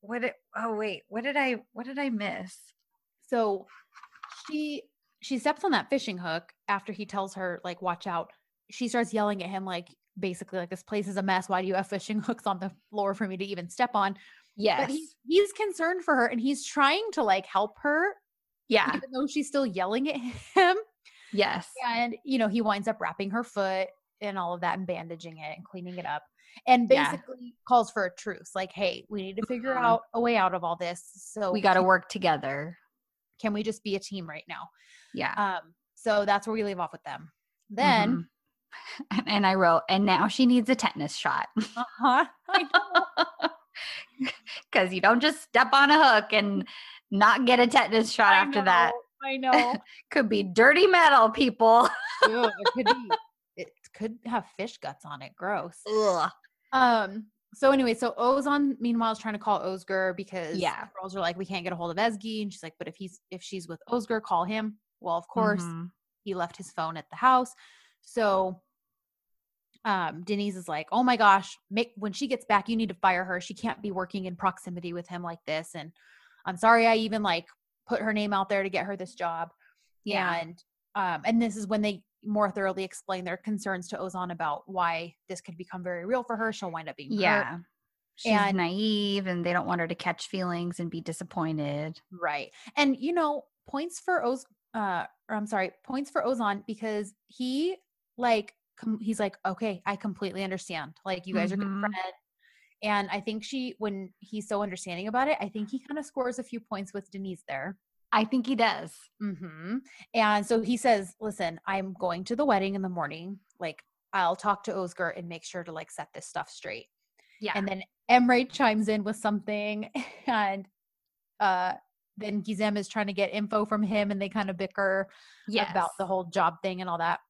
what did oh wait, what did I what did I miss? So she she steps on that fishing hook after he tells her like watch out. She starts yelling at him like basically like this place is a mess. Why do you have fishing hooks on the floor for me to even step on? Yes. But he's he's concerned for her and he's trying to like help her yeah. even though she's still yelling at him. Yes. And you know, he winds up wrapping her foot and all of that and bandaging it and cleaning it up. And Yeah. basically calls for a truce. Like, hey, we need to figure Mhm. out a way out of all this. So We got to work together. Can we just be a team right now? Yeah. Um, so that's where we leave off with them. Then, Mhm. and, and I wrote, and now she needs a tetanus shot. uh-huh, Because you don't just step on a hook and not get a tetanus shot I after that. I know. Could be dirty metal, people. Ew, it could be. It could have fish guts on it. Gross. Ugh. Um. So anyway, so Ozan meanwhile is trying to call Özgür because Yeah. girls are like, we can't get a hold of Ezgi, and she's like, but if he's if she's with Özgür, call him. Well, of course, Mhm. he left his phone at the house. So um Deniz is like, "Oh my gosh, make when she gets back, you need to fire her. She can't be working in proximity with him like this." And I'm sorry I even like put her name out there to get her this job. Yeah. And um and this is when they more thoroughly explain their concerns to Ozan about why this could become very real for her. She'll wind up being hurt. Yeah. She's And- naive and they don't want her to catch feelings and be disappointed. Right. And you know, points for Oz uh or I'm sorry, points for Ozan because he like com- he's like, "Okay, I completely understand. Like you guys are good Mhm. friends." And I think she when he's so understanding about it, I think he kind of scores a few points with Deniz there. I think he does. Mhm. And so he says, "Listen, I'm going to the wedding in the morning. Like I'll talk to Özgür and make sure to like set this stuff straight." Yeah. And then Emre chimes in with something, and uh, then Gizem is trying to get info from him, and they kind of bicker about the whole job thing and all that.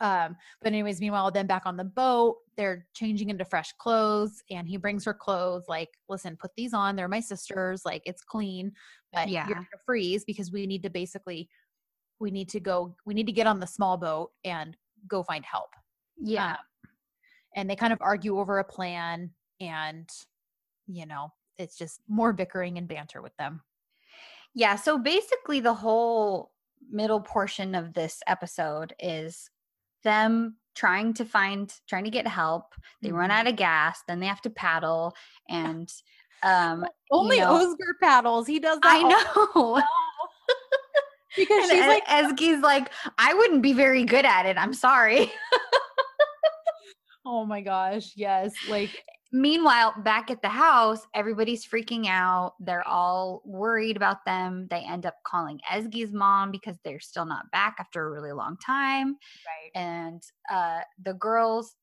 Um, but anyways, meanwhile, then back on the boat, they're changing into fresh clothes, and he brings her clothes. Like, listen, put these on. They're my sisters. Like, it's clean, but Yeah. you're gonna freeze because we need to basically, we need to go. We need to get on the small boat and go find help Yeah. um, and they kind of argue over a plan and you know it's just more bickering and banter with them Yeah. So basically, the whole middle portion of this episode is them trying to find, trying to get help. They run Mhm. out of gas, then they have to paddle. And Um, Only know- Özgür paddles. He does that. I know. because And she's like, Ezgi's like, I wouldn't be very good at it. I'm sorry. oh my gosh, yes, like Meanwhile, back at the house, everybody's freaking out. They're all worried about them. They end up calling Ezgi's mom because they're still not back after a really long time. right. And uh, the girls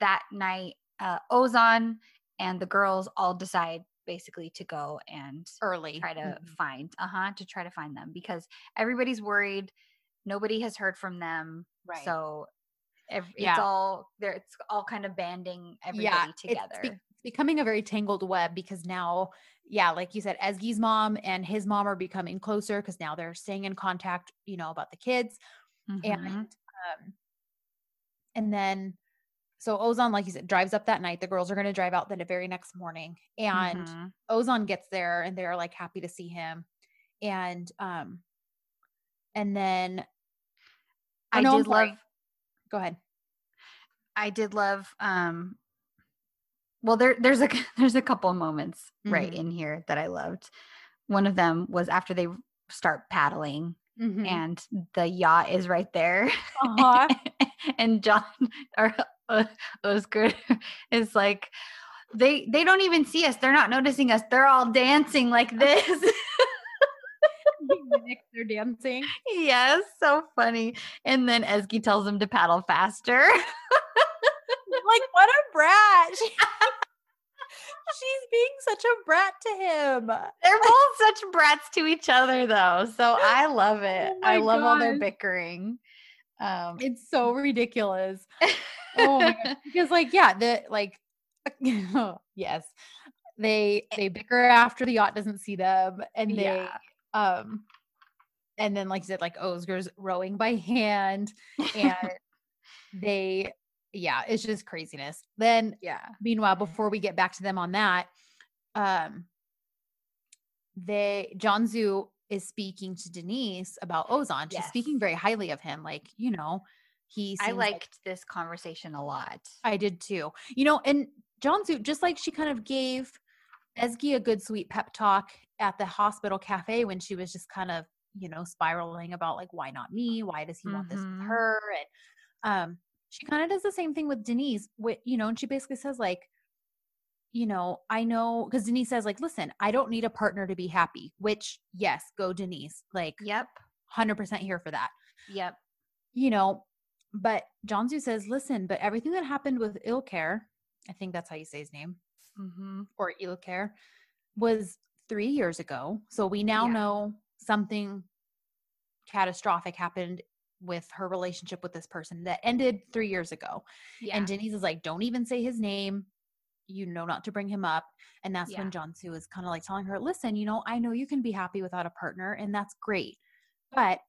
that night, uh, Ozan and the girls all decide basically to go and early. try to Mhm. find, uh huh, to try to find them because everybody's worried. Nobody has heard from them. Right. So ev- it's all there. It's all kind of banding everybody yeah, it's together. be- it's becoming a very tangled web because now, yeah, like you said, Ezgi's mom and his mom are becoming closer because now they're staying in contact, you know, about the kids. Mhm. And um and then so Ozan like you said, drives up that night. The girls are gonna drive out the very next morning. And Mhm. Ozan gets there and they're like happy to see him. And um and then I I'm did love. Go ahead. I did love. Um, well, there there's a there's a couple moments right Mhm. in here that I loved. One of them was after they start paddling Mhm. and the yacht is right there, Uh-huh. and Can or uh, Özgür is like. They they don't even see us. They're not noticing us. They're all dancing like this. He mimics their dancing. yes, so funny. And then Ezgi tells them to paddle faster. like what a brat. She- She's being such a brat to him. They're both such brats to each other, though. So I love it. Oh I love all their bickering. Um, It's so ridiculous. Oh gosh. Because like yeah, the like yes. They they bicker after the yacht doesn't see them and they Yeah. Um and then like you said like Özgür's rowing by hand and they yeah, it's just craziness. Then yeah. meanwhile before we get back to them on that um they Cansu is speaking to Deniz about Ozan she's speaking very highly of him like you know he I seems like- liked this conversation a lot. i did too you know and Cansu just like she kind of gave Ezgi a good sweet pep talk at the hospital cafe when she was just kind of you know spiraling about like why not me why does he want this with Mhm. her and um she kind of does the same thing with Deniz with you know and she basically says like you know i know because Deniz says like listen i don't need a partner to be happy which yes go Deniz like Yep. 100% here for that Yep. you know but Cansu says listen but everything that happened with ilcare i think that's how you say his name Mm-hmm. or ilcare was three years ago so we now Yeah. know something catastrophic happened with her relationship with this person that ended three years ago Yeah. and Deniz is like, don't even say his name. You know not to bring him up. And that's Yeah. when Cansu is kind of like telling her, listen, you know, I know you can be happy without a partner, and that's great. But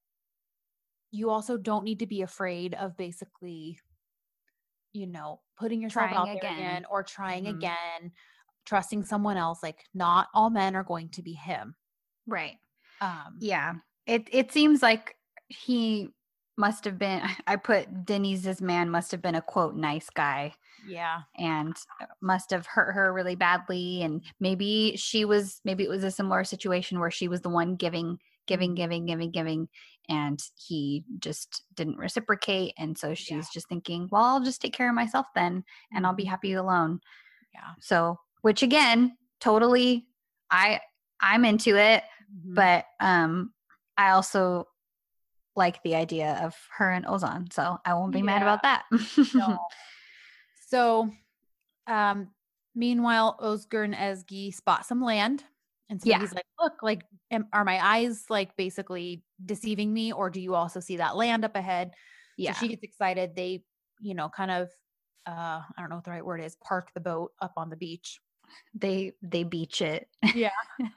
you also don't need to be afraid of basically, you know, putting yourself Trying out there again. again or trying Mhm. again, trusting someone else. Like, not all men are going to be him. right. Um, Yeah. It it seems like he must have been I put Deniz's man must have been a quote nice guy yeah. and must have hurt her really badly and maybe she was maybe it was a similar situation where she was the one giving giving giving giving giving and he just didn't reciprocate and so she's just thinking well i'll just take care of myself then and i'll be Mhm. happy alone Yeah. so which again totally i i'm into it Mhm. but um i also like the idea of her and ozan so i won't be mad about that No. So, um, meanwhile, Özgür and Ezgi spot some land. And so Yeah. he's like, look, like, am, are my eyes like basically deceiving me? Or do you also see that land up ahead? yeah So she gets excited. They, you know, kind of, uh, I don't know what the right word is, park the boat up on the beach. They they beach it Yeah.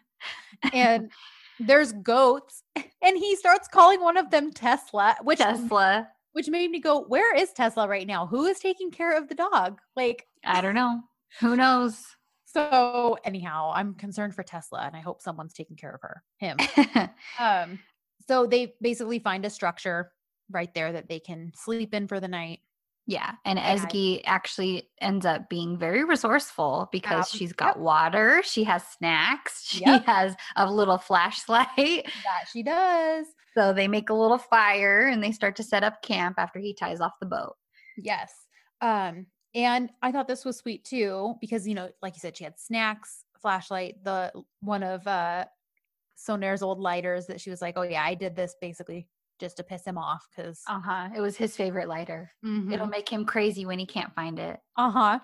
And there's goats. And he starts calling one of them Tesla, which tesla which made me go, where is Tesla right now? Who is taking care of the dog? Like, i don't know who knows So anyhow, I'm concerned for Tesla and I hope someone's taking care of her, him. um so they basically find a structure right there that they can sleep in for the night. Yeah, and Ezgi actually ends up being very resourceful because Um, she's got water, she has snacks, she Yep. has a little flashlight. That she does. So they make a little fire and they start to set up camp after he ties off the boat. Yes. Um, and I thought this was sweet too, because you know, like you said, she had snacks, flashlight, the one of uh Sonair's old lighters that she was like, Oh yeah, I did this basically just to piss him off because Uh-huh. It was his favorite lighter. It'll make him crazy when he can't find it. uh-huh.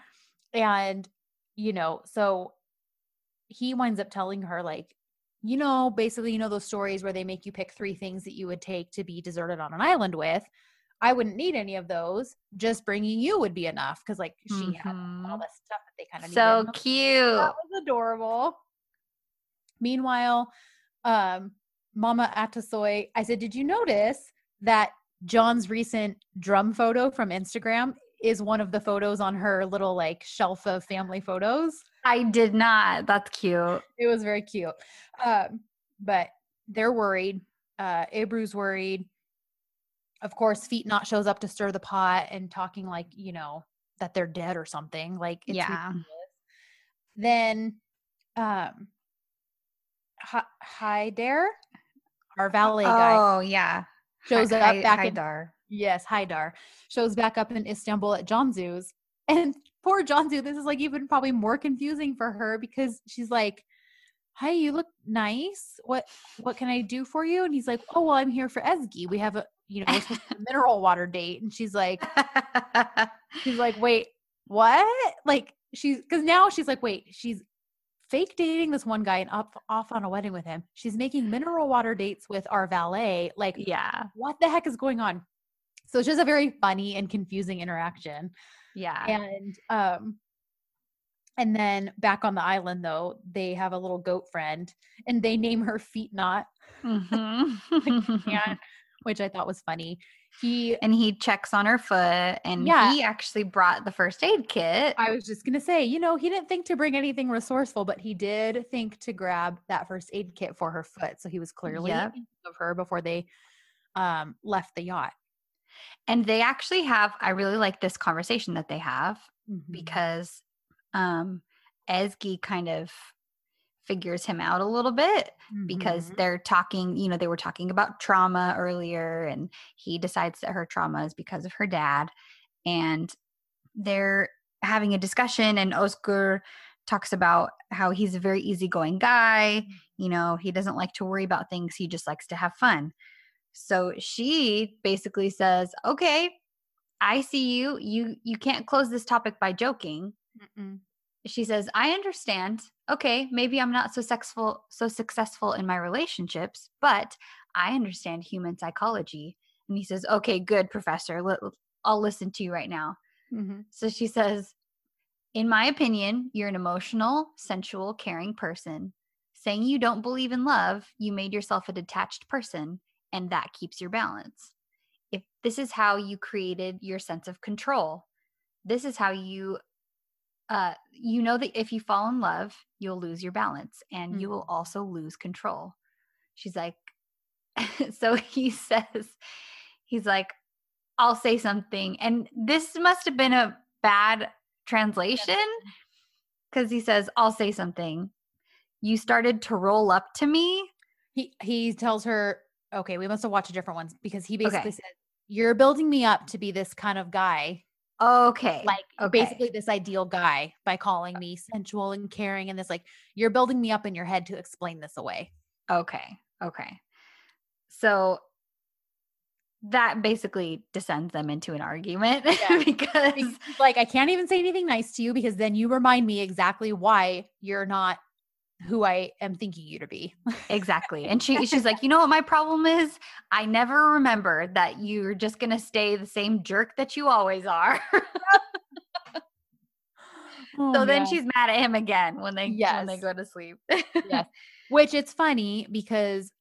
And you know, so he winds up telling her like, you know, basically, you know, those stories where they make you pick three things that you would take to be deserted on an island with. I wouldn't need any of those. Just bringing you would be enough because, like, she had all Mhm. this stuff that they kind of So needed. cute. That was adorable. Meanwhile, um, Mama Atasoy, I said, Did you notice that Can's recent drum photo from Instagram is one of the photos on her little like shelf of family photos? I did not. That's cute. It was very cute. Um, but they're worried. Uh, Ebru's worried. Of course, Fitnat shows up to stir the pot and talking like, you know, that they're dead or something. Like, it's Yeah. ridiculous. Then, um, Hi- Haider, our valet guy, Oh, yeah. shows Hi- up Hi- back in Haidar. Yes, Haidar shows back up in Istanbul at Cansu's. And poor Janzu, this is like even probably more confusing for her because she's like, Hi, you look nice. What what can I do for you? And he's like, Oh, well, I'm here for Ezgi. We have a you know, we're supposed to have a mineral water date. And she's like, she's like, wait, what? Like she's because now she's like, wait, she's fake dating this one guy and up off on a wedding with him. She's making mineral water dates with our valet. Like, yeah. what the heck is going on? So it's just a very funny and confusing interaction. Yeah. And um and then back on the island though, they have a little goat friend and they name her Feet Not, Mhm. and, which I thought was funny. He and he checks on her foot and Yeah. he actually brought the first aid kit. I was just gonna say, you know, he didn't think to bring anything resourceful, but he did think to grab that first aid kit for her foot. So he was clearly Yep. of her before they um left the yacht. and they actually have I really like this conversation that they have Mm-hmm. because um Ezgi kind of figures him out a little bit because Mhm. they're talking, you know, they were talking about trauma earlier and he decides that her trauma is because of her dad and they're having a discussion and Özgür talks about how he's a very easygoing guy, you know, he doesn't like to worry about things, he just likes to have fun. So she basically says, "Okay, I see you. You you can't close this topic by joking." Mm-mm. she says, I understand. Okay, maybe I'm not so successful so successful in my relationships, but I understand human psychology. And he says, Okay, good, professor. I'll listen to you right now. Mhm. So she says, In my opinion, you're an emotional, sensual, caring person. Saying you don't believe in love, you made yourself a detached person, and that keeps your balance. If this is how you created your sense of control, this is how you uh you know that if you fall in love, you'll lose your balance and you will also lose control. She's like so he says he's like I'll say something and this must have been a bad translation cuz he says I'll say something. You started to roll up to me. He he tells her, okay, we must have watched a different ones because he basically Okay. said, You're building me up to be this kind of guy, Okay. like okay. basically this ideal guy by calling me sensual and caring and this like you're building me up in your head to explain this away. Okay. Okay. So that basically descends them into an argument Yeah. because Because, like I can't even say anything nice to you because then you remind me exactly why you're not who I am thinking you to be. exactly. And she she's like, "You know what my problem is? I never remember that you're just going to stay the same jerk that you always are." Oh, so then yeah. she's mad at him again when they when they go to sleep. Yes. Which it's funny because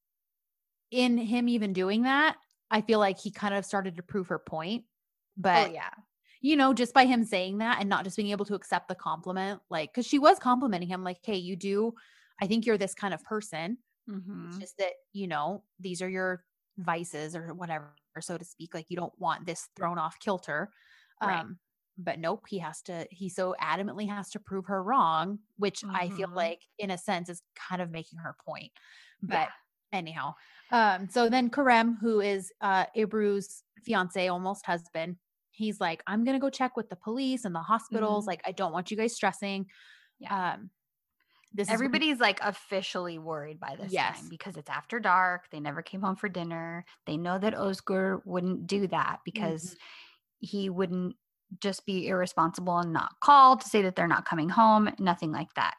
in him even doing that, I feel like he kind of started to prove her point. Oh, but oh yeah. You know, just by him saying that and not just being able to accept the compliment, like because she was complimenting him, like, hey, you do, I think you're this kind of person. Mhm. It's just that, you know, these are your vices or whatever, so to speak. Like you don't want this thrown off kilter. Right. Um, but nope, he has to, he so adamantly has to prove her wrong, which I feel Mhm. like in a sense is kind of making her point. But Yeah. anyhow, um, so then Kerem, who is uh Ebru's fiance, almost husband, he's like, I'm gonna go check with the police and the hospitals. Mhm. Like, I don't want you guys stressing. Yeah. Um, this when- Everybody's like officially worried by this Yes. time because it's after dark. They never came home for dinner. They know that Özgür wouldn't do that because he wouldn't just be irresponsible and not call to say that they're not coming home. Nothing like that.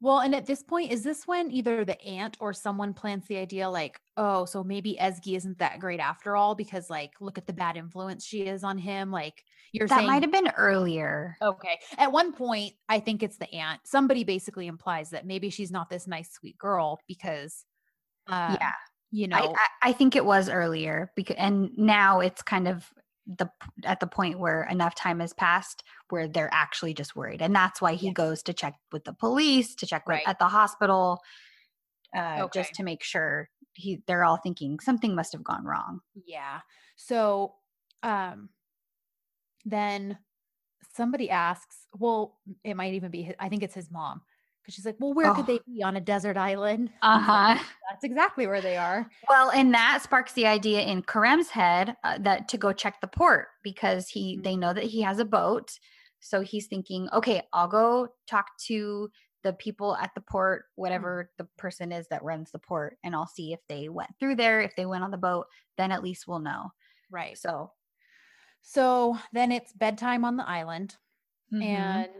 Well, and at this point, is this when either the aunt or someone plants the idea like, oh, so maybe Ezgi isn't that great after all because like look at the bad influence she is on him. Like you're That saying might have been earlier. Okay. At one point, I think it's the aunt. Somebody basically implies that maybe she's not this nice, sweet girl because, um, yeah. you I, know, I, I think it was earlier because and now it's kind of the at the point where enough time has passed where they're actually just worried and that's why he Yeah. goes to check with the police to check with, at the hospital uh, Okay. just to make sure he they're all thinking something must have gone wrong yeah. So, um, then somebody asks, well, it might even be, his, I think it's his mom. Cause she's like, well, where could Oh. they be on a desert island? Uh-huh like, That's exactly where they are. well and that sparks the idea in Kerem's head uh, that to go check the port because he Mhm. they know that he has a boat so he's thinking okay I'll go talk to the people at the port whatever the person is that runs the port and I'll see if they went through there if they went on the boat then at least we'll know Right. so So then it's bedtime on the island. mhm. and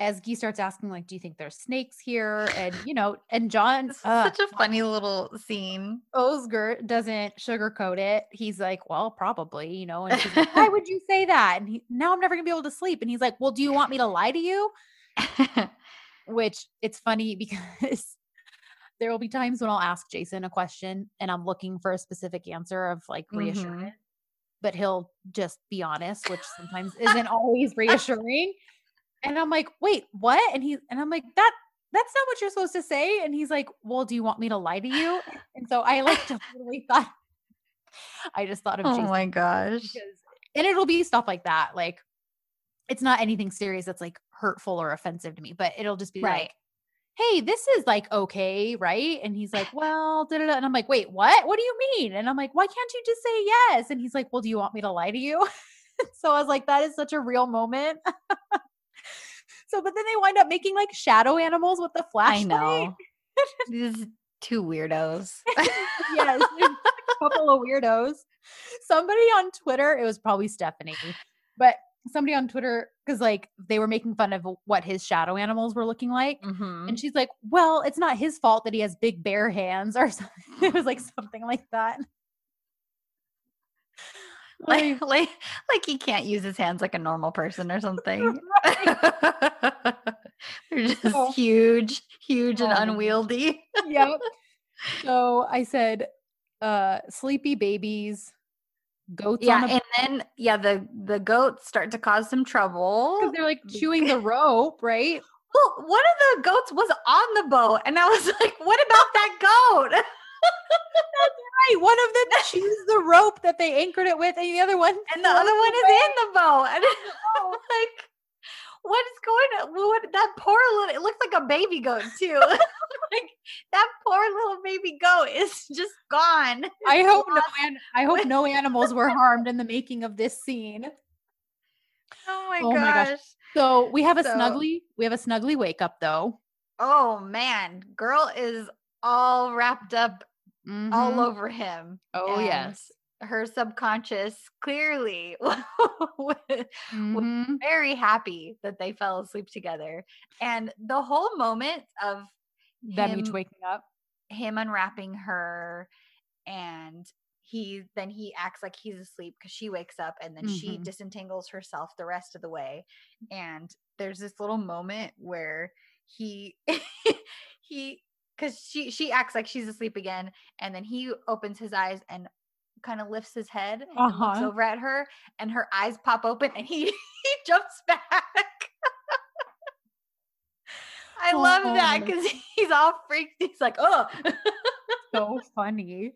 Ezgi starts asking, like, do you think there's snakes here? And you know, and Can uh, such a funny little scene Özgür doesn't sugarcoat it. He's like, well, probably, you know. And she's like, why would you say that? And he, now I'm never gonna be able to sleep. And he's like, well, do you want me to lie to you? Which it's funny because there will be times when I'll ask Jason a question and I'm looking for a specific answer of like reassurance, but he'll just be honest, which sometimes isn't always reassuring. And I'm like, wait, what? And he and I'm like, that that's not what you're supposed to say. And he's like, well, do you want me to lie to you? And so I like totally thought I just thought of oh Jason my gosh because and it'll be stuff like that. Like it's not anything serious that's like hurtful or offensive to me, but it'll just be Right. like, hey, this is like okay, right? And he's like, well, da, da, da. and I'm like, wait, what? What do you mean? And I'm like, why can't you just say yes? And he's like, well, do you want me to lie to you? so I was like, that is such a real moment. so, but then they wind up making like shadow animals with the flashlight. I know these two weirdos yes, a couple of weirdos. Somebody on Twitter, it was probably Stephanie, but somebody on Twitter, because like they were making fun of what his shadow animals were looking like. Mhm. And she's like, well, it's not his fault that he has big bare hands or something. It was like something like that. like, like like he can't use his hands like a normal person or something. They're just huge, huge and Oh. unwieldy. yep. So I said, uh, sleepy babies, goats Yeah, a and then yeah, the the goats start to cause some trouble. because they're like chewing the rope, right? Well, one of the goats was on the boat, and I was like, "What about that goat?" That's right. One of them chews the rope that they anchored it with, and the other one And the other one is in the boat, and I'm like, "What is going on? What that poor little? It looks like a baby goat too. like that poor little baby goat is just gone." I hope no an- I hope no animals were harmed in the making of this scene. Oh my Oh my gosh. gosh. So we have a So- snuggly, we have a snuggly wake up though. Oh man, girl is all wrapped up all Mhm. over him. Oh and yes. Her subconscious clearly was Mhm. very happy that they fell asleep together. And the whole moment of Them each him- waking up. him unwrapping her and he then he acts like he's asleep because she wakes up and then she Mhm. disentangles herself the rest of the way and there's this little moment where he he because she she acts like she's asleep again and then he opens his eyes and kind of lifts his head and looks Uh-huh. over at her and her eyes pop open and he he jumps back I love that Oh. because he's all freaked. He's like, oh, so funny.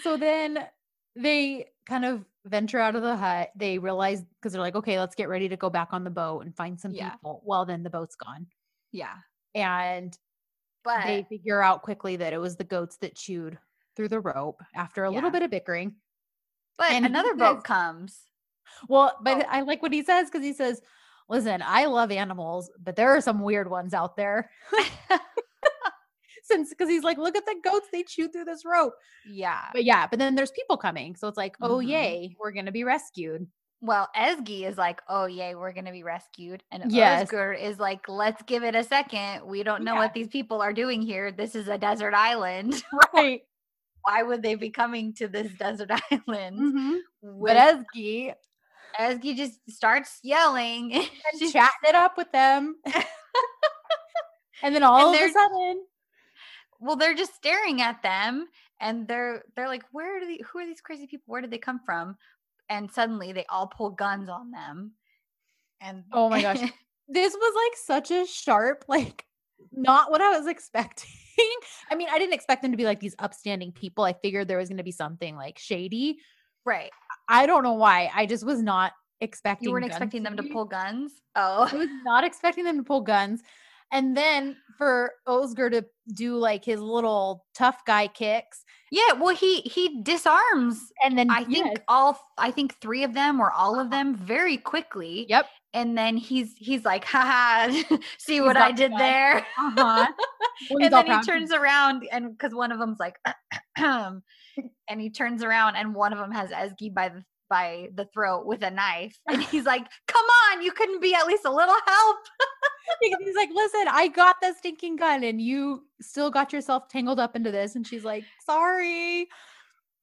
So then they kind of venture out of the hut. They realize because they're like, okay, let's get ready to go back on the boat and find some Yeah. people. Well, then the boat's gone. Yeah. And But they figure out quickly that it was the goats that chewed through the rope after a Yeah. little bit of bickering. but and another boat says- comes. Well, but Oh. I like what he says because he says, listen, I love animals, but there are some weird ones out there. Since because he's like, look at the goats, they chew through this rope. yeah. But yeah, but then there's people coming. So it's like, oh, Mhm. yay, we're going to be rescued. Well, Ezgi is like, oh yay, we're gonna be rescued, and Yes. Özgür is like, let's give it a second. We don't know Yeah. what these people are doing here. This is a desert island. Right. Why would they be coming to this desert island? Mhm. With, But Ezgi Ezgi just starts yelling. and she's- chatting it up with them. and then all And of a sudden, well, they're just staring at them, and they're they're like, where do they? Who are these crazy people? Where did they come from? And suddenly, they all pull guns on them. And Oh my gosh. this was like such a sharp, like not what I was expecting. I mean, I didn't expect them to be like these upstanding people. I figured there was going to be something like shady. right, I don't know why. I just was not expecting. you weren't expecting them to pull guns. Oh, I was not expecting them to pull guns. And then for Özgür to do like his little tough guy kicks, yeah. Well, he he disarms and then I think yes, all I think three of them or all of them very quickly. yep, And then he's he's like, ha ha, see what I did the there. uh huh. and then he turns around and because one of them's like and he turns around and one of them has Ezgi by the by the throat with a knife. And he's like, Come on, you couldn't be at least a little help. He's like, listen, I got the stinking gun, and you still got yourself tangled up into this. And she's like, sorry.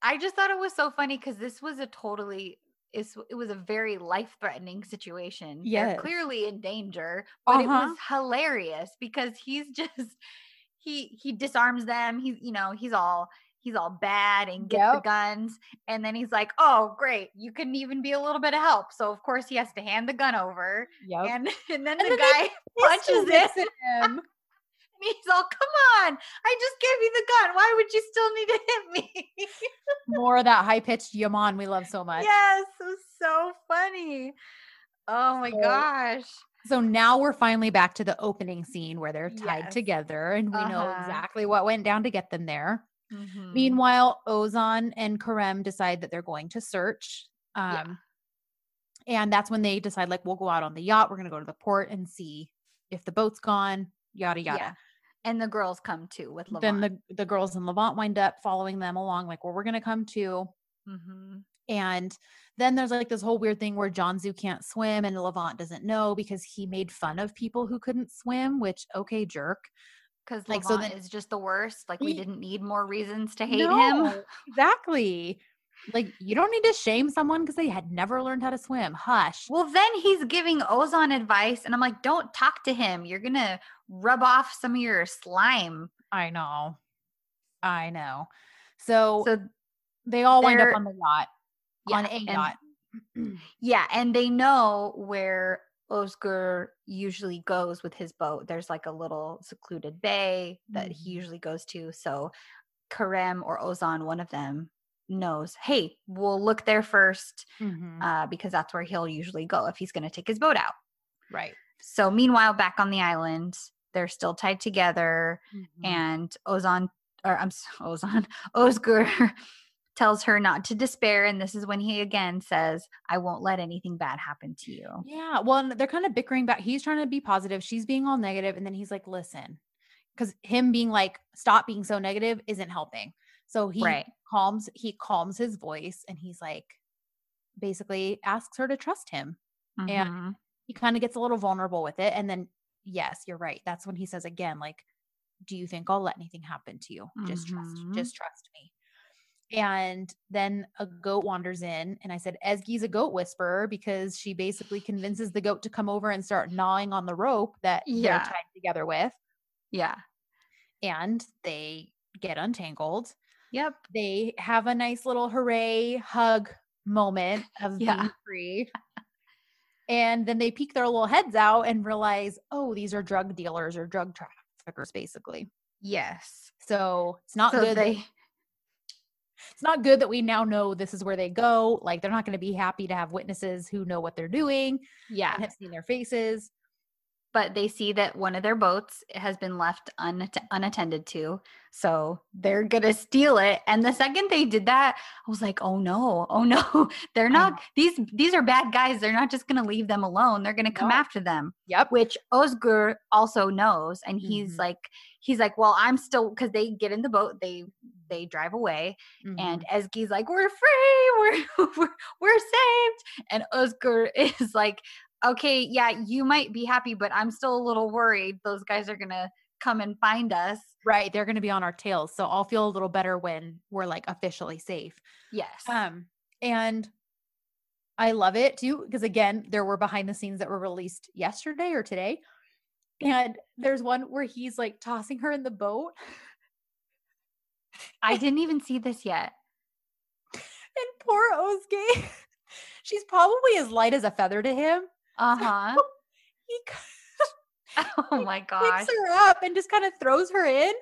I just thought it was so funny because this was a totally it's, it was a very life threatening situation. They're Yes. clearly in danger, but it Uh-huh. was hilarious because he's just he he disarms them. He's you know he's all he's all bad and gets the guns, and then he's like, "Oh, great, you couldn't even be a little bit of help." So of course he has to hand the gun over, Yep. and and then And the then guy punches it, and him. he's all, "Come on, I just gave you the gun. Why would you still need to hit me?" More of that high pitched yaman we love so much. Yes, it was so funny. Oh my So- gosh. So now we're finally back to the opening scene where they're tied Yes. together and we know Uh-huh. exactly what went down to get them there. Mhm. Meanwhile, Ozan and Kerem decide that they're going to search. Um, Yeah. And that's when they decide, like, we'll go out on the yacht. We're going to go to the port and see if the boat's gone, yada, yada. Yeah. And the girls come too with Levent. Then the, the girls in Levent wind up following them along, like, well, we're going to come too. Mhm. And then there's like this whole weird thing where Cansu can't swim and Levent doesn't know because he made fun of people who couldn't swim, which, okay, jerk. Because Like, like, so then- is just the worst. Like we He- didn't need more reasons to hate him. Exactly. Like, you don't need to shame someone because they had never learned how to swim. Hush. Well, then he's giving Ozan advice, and I'm like, don't talk to him. You're gonna rub off some of your slime. I know. I know. So, So they all wind up on the yacht, on a and- yacht. Yeah, and they know where Özgür usually goes with his boat. There's like a little secluded bay that he Mhm. usually goes to. So Kerem or Ozan, one of them, knows, hey, we'll look there 1st Mhm. uh, because that's where he'll usually go if he's going to take his boat out. right. So meanwhile, back on the island, they're still tied together, Mhm. and Ozan, or I'm Ozan, Oscar tells her not to despair, and this is when he again says, "I won't let anything bad happen to you." Yeah. Well, they're kind of bickering back. He's trying to be positive. She's being all negative, And then he's like, listen, because him being like, stop being so negative isn't helping. So he Right. calms, he calms his voice and he's like, basically asks her to trust him. And Mhm. he kind of gets a little vulnerable with it. And then, yes, you're right. That's when he says again, like, do you think I'll let anything happen to you? Just trust, Mhm. just trust me. And then a goat wanders in, and I said, Ezgi's a goat whisperer because she basically convinces the goat to come over and start gnawing on the rope that Yeah. they're tied together with. yeah. And they get untangled. Yep. They have a nice little hooray hug moment of Yeah. being free. And then they peek their little heads out and realize, oh, these are drug dealers or drug traffickers, basically. Yes. So it's not so good. they it's not good that we now know this is where they go. Like they're not going to be happy to have witnesses who know what they're doing Yeah. and have seen their faces. But they see that one of their boats has been left unatt- unattended to so they're gonna steal it and the second they did that i was like oh no oh no they're not these these are bad guys they're not just gonna leave them alone they're gonna come No. after them Yep. which Özgür also knows and he's Mhm. like he's like well i'm still because they get in the boat they they drive away Mm-hmm. and Ezgi's like, "We're free, we're we're, we're saved," and Özgür is like, "Okay, yeah, you might be happy, but I'm still a little worried. Those guys are gonna come and find us." right, they're going to be on our tails. So I'll feel a little better when we're like officially safe. Yes. Um, and I love it too because again, there were behind the scenes that were released yesterday or today, and there's one where he's like tossing her in the boat, I didn't even see this yet. and poor Osuke, she's probably as light as a feather to him. Uh huh. He c- oh my gosh. picks her up and just kind of throws her in,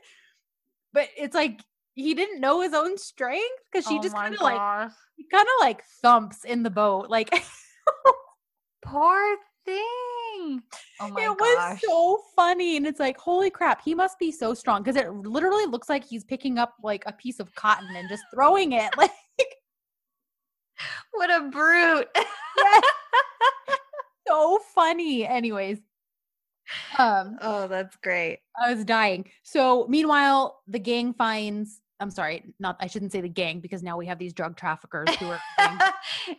but it's like he didn't know his own strength because she Oh just kind of like he kind of like thumps in the boat, like. Poor thing. Oh my it gosh. was so funny and it's like holy crap he must be so strong because it literally looks like he's picking up like a piece of cotton and just throwing it like what a brute. So funny anyways um oh, that's great. i was dying so meanwhile the gang finds i'm sorry not i shouldn't say the gang because now we have these drug traffickers who are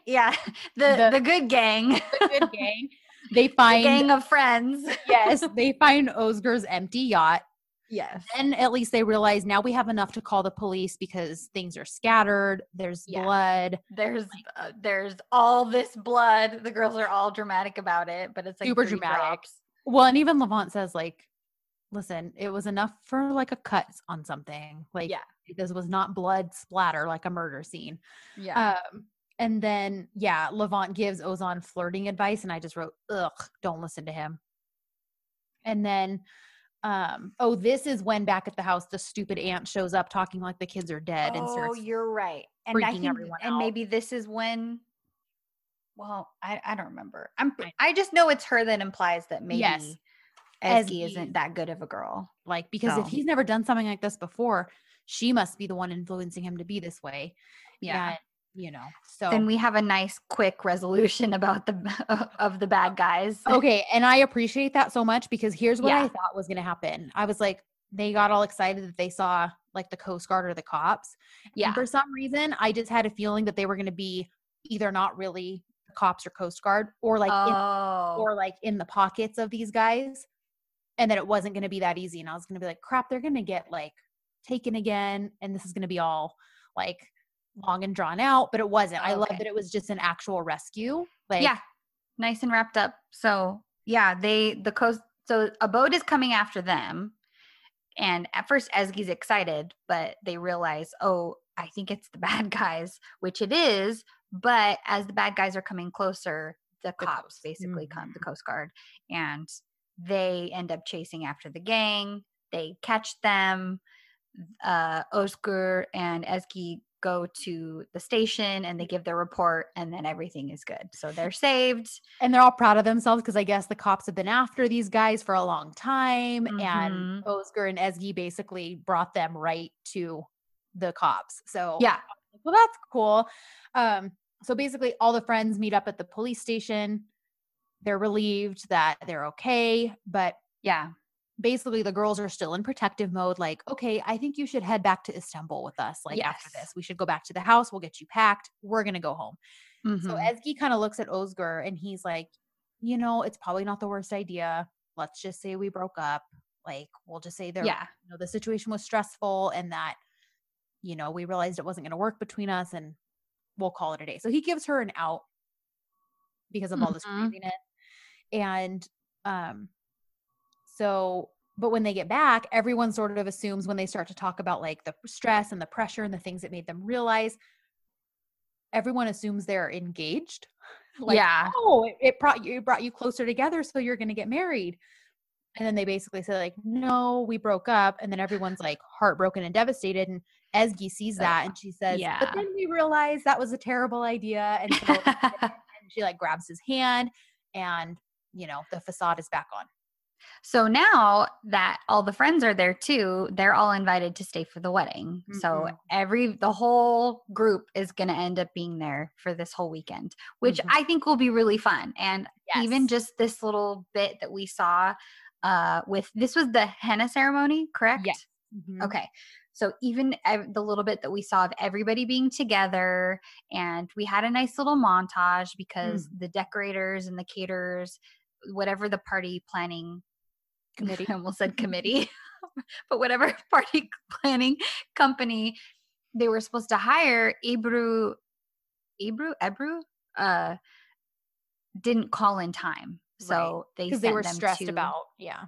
yeah, the, The- the good gang. the good gang they the find gang of friends. yes they find Özgür's empty yacht Yes. and at least they realize now we have enough to call the police because things are scattered there's Yeah. blood There's uh, there's all this blood. The girls are all dramatic about it, but it's like Super dramatic. drops. well and even Levent says like listen it was enough for like a cut on something like Yeah. this was not blood splatter like a murder scene Yeah. um and then yeah Levent gives Ozan flirting advice and i just wrote ugh don't listen to him and then um oh this is when back at the house the stupid aunt shows up talking like the kids are dead and oh, you're right. And I think, everyone and out. maybe this is when. Well, I, I don't remember. I'm I just know it's her that implies that maybe Yes. Isn't that good of a girl. like because if he's never done something like this before she must be the one influencing him to be this way and, you know so Then we have a nice quick resolution about the of the bad guys. okay and i appreciate that so much because here's what i thought was going to happen i was like they got all excited that they saw like the coast guard or the cops Yeah. and for some reason i just had a feeling that they were going to be either not really cops or coast guard or like in, oh. or like in the pockets of these guys and that it wasn't going to be that easy and i was going to be like crap they're going to get like taken again and this is going to be all like long and drawn out but it wasn't i love that it was just an actual rescue like yeah. Nice and wrapped up. So yeah, they the coast so a boat is coming after them. And at first Ezgi's excited, but they realize, oh, I think it's the bad guys, which it is. But as the bad guys are coming closer, the, The cops coast. basically come, the Mhm. Coast Guard, and they end up chasing after the gang. They catch them. Uh, Özgür and Ezgi go to the station and they give their report, and then everything is good. So they're saved. and they're all proud of themselves because I guess the cops have been after these guys for a long time, Mhm. and Özgür and Ezgi basically brought them right to the cops. So Yeah. well, that's cool. Um, so basically, all the friends meet up at the police station. They're relieved that they're okay, but Yeah. Basically, the girls are still in protective mode. Like, okay, I think you should head back to Istanbul with us. Like after this, we should go back to the house. We'll get you packed. We're gonna go home. So Mhm. Ezgi kind of looks at Özgür and he's like, you know, it's probably not the worst idea. Let's just say we broke up. Like, we'll just say there, yeah. you know, the situation was stressful and that, you know, we realized it wasn't going to work between us and we'll call it a day. So he gives her an out because of all this Mhm. craziness. And um so but when they get back, everyone sort of assumes when they start to talk about like the stress and the pressure and the things that made them realize everyone assumes they're engaged. Like, yeah. oh, it, it brought you it brought you closer together, so you're gonna get married. And then they basically say, like, no, we broke up. And then everyone's like heartbroken and devastated. And Ezgi sees that and she says, yeah. "But then we realized that was a terrible idea." And so and she like grabs his hand, and you know the facade is back on. So now that all the friends are there too, they're all invited to stay for the wedding. So Mhm. every the whole group is going to end up being there for this whole weekend, which Mhm. I think will be really fun. And even just this little bit that we saw uh with this was the henna ceremony, correct? Yes. Mhm. Okay. So even ev- the little bit that we saw of everybody being together, and we had a nice little montage because the decorators and the caterers, whatever the party planning Committee. I almost said committee, but whatever party planning company they were supposed to hire, Ebru, Ebru, Ebru, uh, didn't call in time. So they because they were stressed to- about yeah.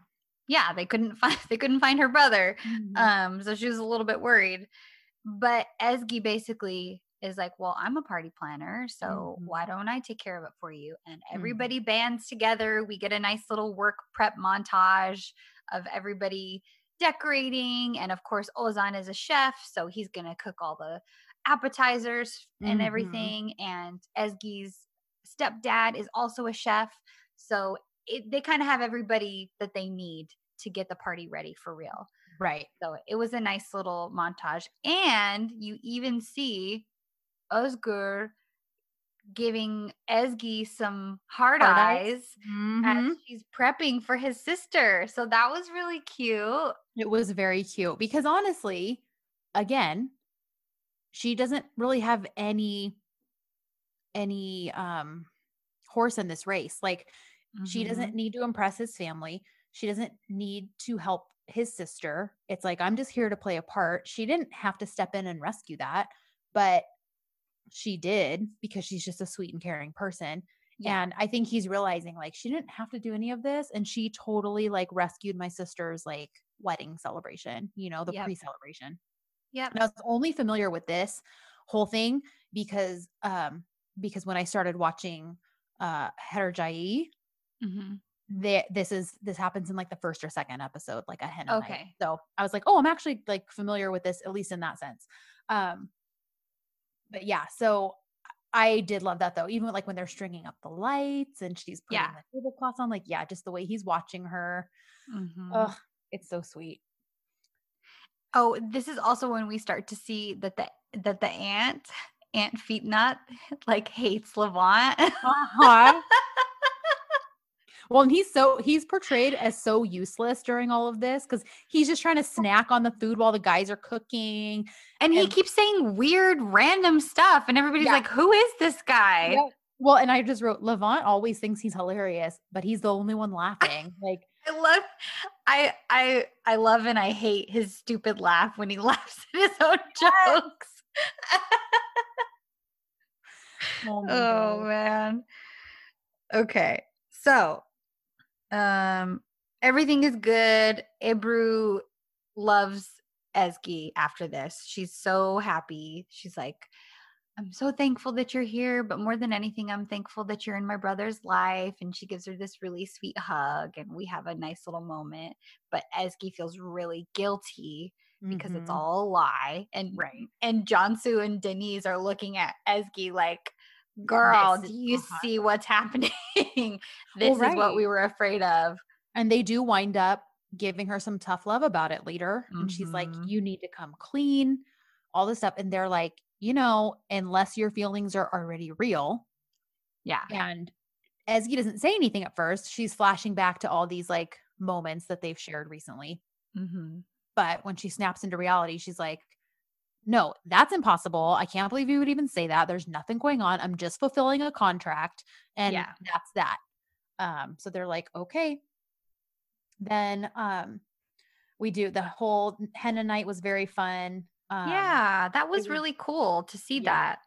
Yeah, they couldn't find they couldn't find her brother. Mhm. Um, so she was a little bit worried. But Ezgi basically is like, Well, I'm a party planner, so Mhm. why don't I take care of it for you? And Mhm. everybody bands together. We get a nice little work prep montage of everybody decorating. And of course, Ozan is a chef, so he's gonna cook all the appetizers and Mhm. everything. And Ezgi's stepdad is also a chef. So it, they kind of have everybody that they need to get the party ready for real. right. So it was a nice little montage. And you even see Özgür giving Ezgi some hard, Hard eyes. eyes, Mhm. as she's prepping for his sister. So that was really cute. It was very cute because honestly, again, she doesn't really have any any um horse in this race. Like she doesn't need to impress his family. She doesn't need to help his sister. It's like I'm just here to play a part. She didn't have to step in and rescue that, but she did because she's just a sweet and caring person. Yeah. And I think he's realizing like she didn't have to do any of this and she totally like rescued my sister's like wedding celebration, you know, the Yep. pre-celebration. Yeah. And I was only familiar with this whole thing because um because when I started watching uh Hercai, Mhm. there this is this happens in like the first or second episode, like a night. Okay. So I was like, oh, I'm actually like familiar with this, at least in that sense. Um but yeah, so I did love that though. Even like when they're stringing up the lights and she's putting Yeah. the tablecloths on, like, yeah, just the way he's watching her. Mhm. Ugh, it's so sweet. Oh, this is also when we start to see that the that the aunt, Aunt Fitnat, like hates Levent. Uh-huh. Well, and he's so he's portrayed as so useless during all of this because he's just trying to snack on the food while the guys are cooking. and he keeps saying weird, random stuff, and everybody's Yeah. like, "Who is this guy?" Yep. Well, and I just wrote Levent always thinks he's hilarious, but he's the only one laughing. Like, I love, I I I love and I hate his stupid laugh when he laughs at his own jokes. oh, oh man. Okay, so, um, everything is good. Ebru loves Ezgi after this. She's so happy. She's like, I'm so thankful that you're here, but more than anything, I'm thankful that you're in my brother's life. And she gives her this really sweet hug, and we have a nice little moment. But Ezgi feels really guilty because it's Mhm. all a lie. And right. and Cansu and Deniz are looking at Ezgi like, girl, This do you uh-huh. see what's happening? this is what we were afraid of. And they do wind up giving her some tough love about it later. And she's like, Mhm. You need to come clean, all this stuff. And they're like, You know, unless your feelings are already real. Yeah. And Ezgi doesn't say anything at first. She's flashing back to all these like moments that they've shared recently. Mm-hmm. But when she snaps into reality, she's like, No, that's impossible. I can't believe you would even say that. There's nothing going on. I'm just fulfilling a contract. And Yeah. that's that. Um, so they're like, okay. Then um we do the whole henna night was very fun. Um yeah, that was really cool to see Yeah. that.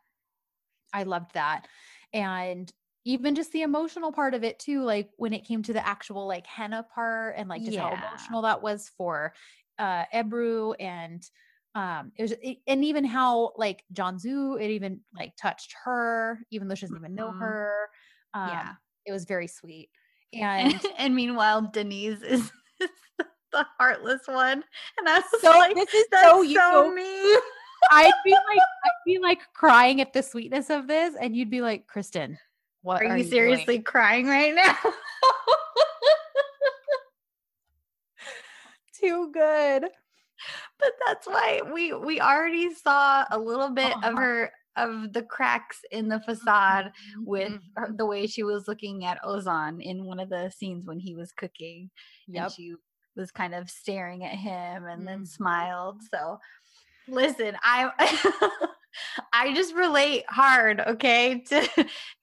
I loved that. And even just the emotional part of it too, like when it came to the actual like henna part and like just how emotional that was for uh Ebru and um it was it, and even how like Cansu it even like touched her even though she doesn't even know Mhm. her. Um yeah. it was very sweet. And, And and meanwhile, Deniz is, the heartless one. And was so like, this is that's so so, you. me. I'd be like, I'd be like crying at the sweetness of this, and you'd be like, Kristen, what Are, are, you doing?" seriously crying right now? Too good. But that's why we we already saw a little bit of Uh-huh. her of the cracks in the facade with her, the way she was looking at Ozan in one of the scenes when he was cooking Yep. and she was kind of staring at him and then Mhm. smiled so listen i i just relate hard okay to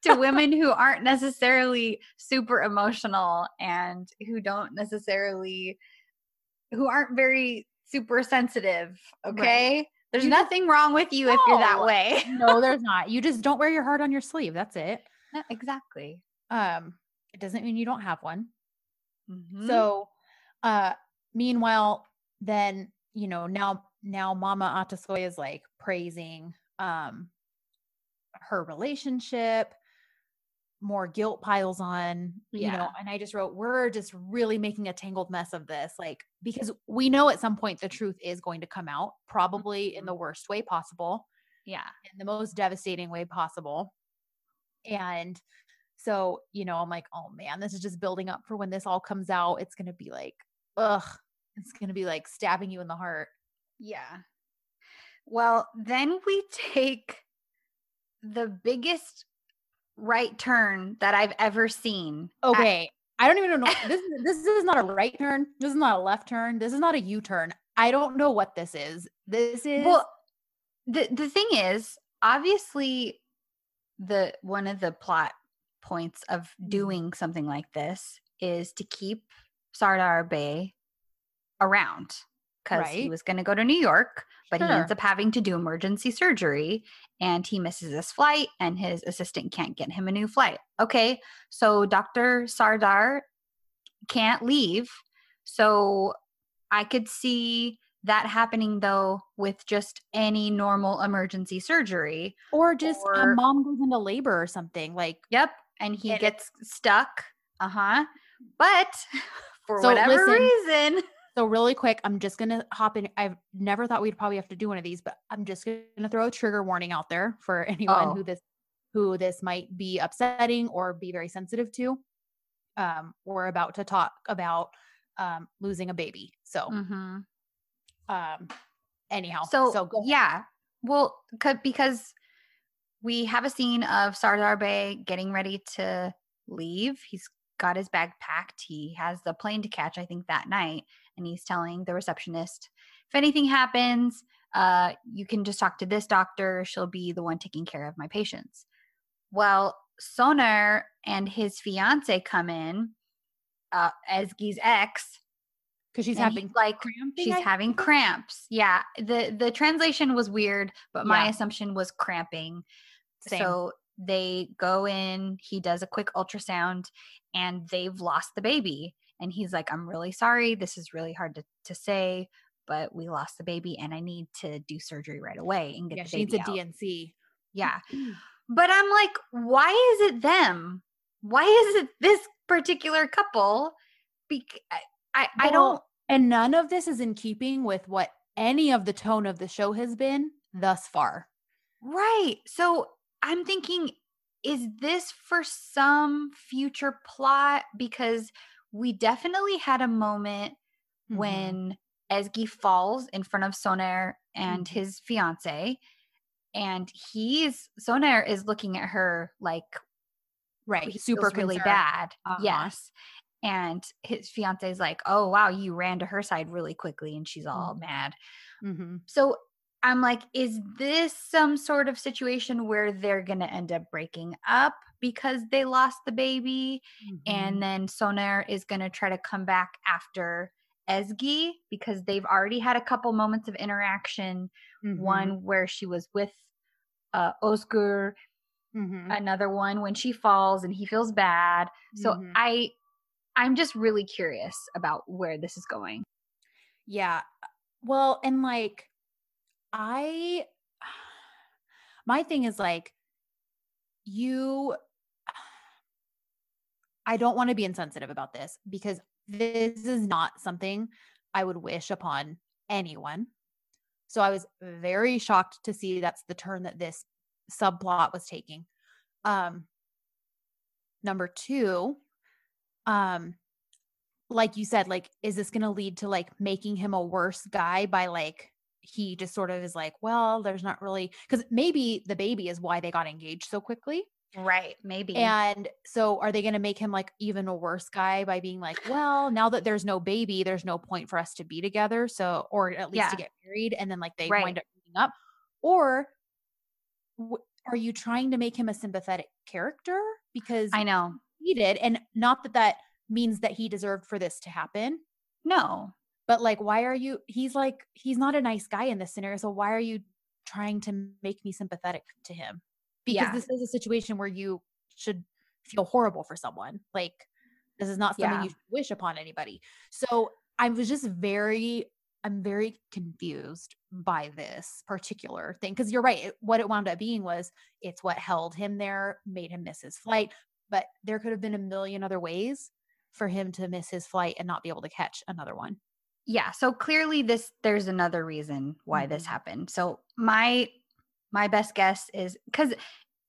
to women who aren't necessarily super emotional and who don't necessarily who aren't very super sensitive okay there's You just- nothing wrong with you if you're that way no, there's not. You just don't wear your heart on your sleeve. That's it. Exactly Um, it doesn't mean you don't have one. Mhm. So, uh, meanwhile, then you know now now Mama Atasoy is like praising um her relationship. More guilt piles on, you know, and I just wrote, we're just really making a tangled mess of this, like because we know at some point the truth is going to come out, probably in mm-hmm. the worst way possible yeah in the most devastating way possible. And so, you know, I'm like, oh man, this is just building up for when this all comes out. It's going to be like, ugh, it's going to be like stabbing you in the heart. Yeah. Well, then we take the biggest right turn that I've ever seen. Okay. I don't even know. This, is- this is not a right turn. This is not a left turn. This is not a U turn. I don't know what this is. This is, well, the the thing is, obviously, the one of the plot points of Mhm. doing something like this is to keep Serdar Bay around because he was going to go to New York, but he ends up having to do emergency surgery and he misses his flight and his assistant can't get him a new flight. Okay, so Dr. Serdar can't leave. So I could see that happening though with just any normal emergency surgery. or just a mom goes into labor or something. Like, Yep. And he gets stuck. Uh huh. But for So whatever listen, reason, So really quick, I'm just gonna hop in. I've never thought we'd probably have to do one of these, but I'm just gonna throw a trigger warning out there for anyone Oh. who this who this might be upsetting or be very sensitive to. Um, we're about to talk about um losing a baby. So Mhm. um anyhow. so, so yeah. Well, because we have a scene of Serdar Bey getting ready to leave. He's got his bag packed. He has the plane to catch, I think, that night. And he's telling the receptionist, if anything happens, uh, you can just talk to this doctor. She'll be the one taking care of my patients. Well, Sonar and his fiance come in, uh, Ezgi's ex. because she's having like cramping, she's I having think? cramps. Yeah. The the translation was weird, but my Yeah. assumption was cramping. Same. So they go in, he does a quick ultrasound, and they've lost the baby. And he's like, I'm really sorry. This is really hard to, to say, but we lost the baby and I need to do surgery right away and get yeah, the she needs baby a out. D&C. Yeah. But I'm like, why is it them? Why is it this particular couple? Bec- I, I, I don't And none of this is in keeping with what any of the tone of the show has been thus far. Right. So I'm thinking, is this for some future plot? Because we definitely had a moment Mhm. when Ezgi falls in front of Sonair and Mhm. his fiance, and he's Sonair is looking at her like right, super really bad. Uh-huh. Yes. And his fiance is like, "Oh wow, you ran to her side really quickly," and she's all Mhm. mad. Mhm. So I'm like, is this some sort of situation where they're going to end up breaking up because they lost the baby? Mhm. And then Sonair is going to try to come back after Ezgi because they've already had a couple moments of interaction. Mhm. One where she was with uh, Özgür, Mhm. another one when she falls and he feels bad. So Mhm. I. I'm just really curious about where this is going. Yeah. Well, and like I my thing is like you I don't want to be insensitive about this because this is not something I would wish upon anyone. So I was very shocked to see that's the turn that this subplot was taking. Um number 2, um like you said, like, is this gonna lead to like making him a worse guy by like he just sort of is like, well, there's not really because maybe the baby is why they got engaged so quickly. Right. Maybe. And so are they going to make him like even a worse guy by being like, well, now that there's no baby, there's no point for us to be together. So, or at least Yeah. to get married. And then like they Right. wind up meeting up. Or w- are you trying to make him a sympathetic character? Because I know. he did. And not that that means that he deserved for this to happen. No. But like, why are you? He's like, he's not a nice guy in this scenario. So why are you trying to make me sympathetic to him? Because Yeah. this is a situation where you should feel horrible for someone. Like, this is not something Yeah. you should wish upon anybody. So I was just very, I'm very confused by this particular thing. Because you're right. It, what it wound up being was it's what held him there, made him miss his flight. But there could have been a million other ways for him to miss his flight and not be able to catch another one. Yeah. So clearly this there's another reason why this Mhm. happened. So my my best guess is cuz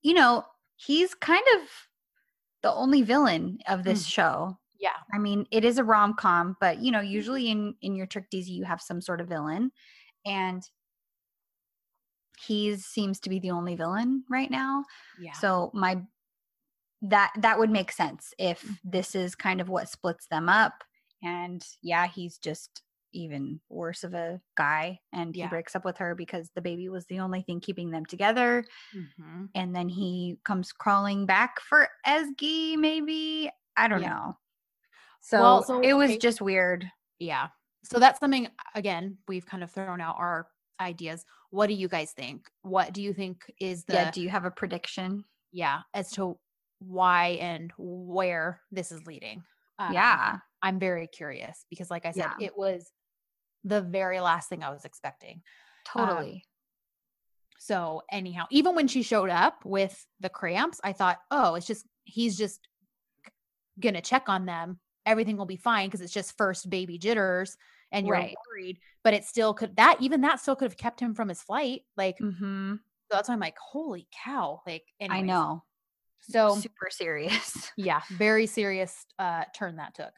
you know, he's kind of the only villain of this Mm. show. Yeah. I mean, it is a rom-com, but you know, usually in in your trick Disney you have some sort of villain and he seems to be the only villain right now. Yeah. So my that that would make sense if Mm. this is kind of what splits them up. And yeah, he's just even worse of a guy and Yeah. he breaks up with her because the baby was the only thing keeping them together Mhm. and then he comes crawling back for Ezgi maybe i don't Yeah. know so, Well, so, it was okay. just weird Yeah. So that's something again, we've kind of thrown out our ideas. What do you guys think? What do you think is the yeah yeah, do you have a prediction Yeah. as to why and where this is leading? Um, yeah I'm very curious because like I said, Yeah. it was the very last thing I was expecting. totally So anyhow, even when she showed up with the cramps, I thought, oh, it's just he's just gonna check on them. Everything will be fine because it's just first baby jitters and you're Right. worried. But it still could that even that still could have kept him from his flight. Like hmm so that's why I'm like, holy cow. Like i know So super serious yeah, very serious uh turn that took.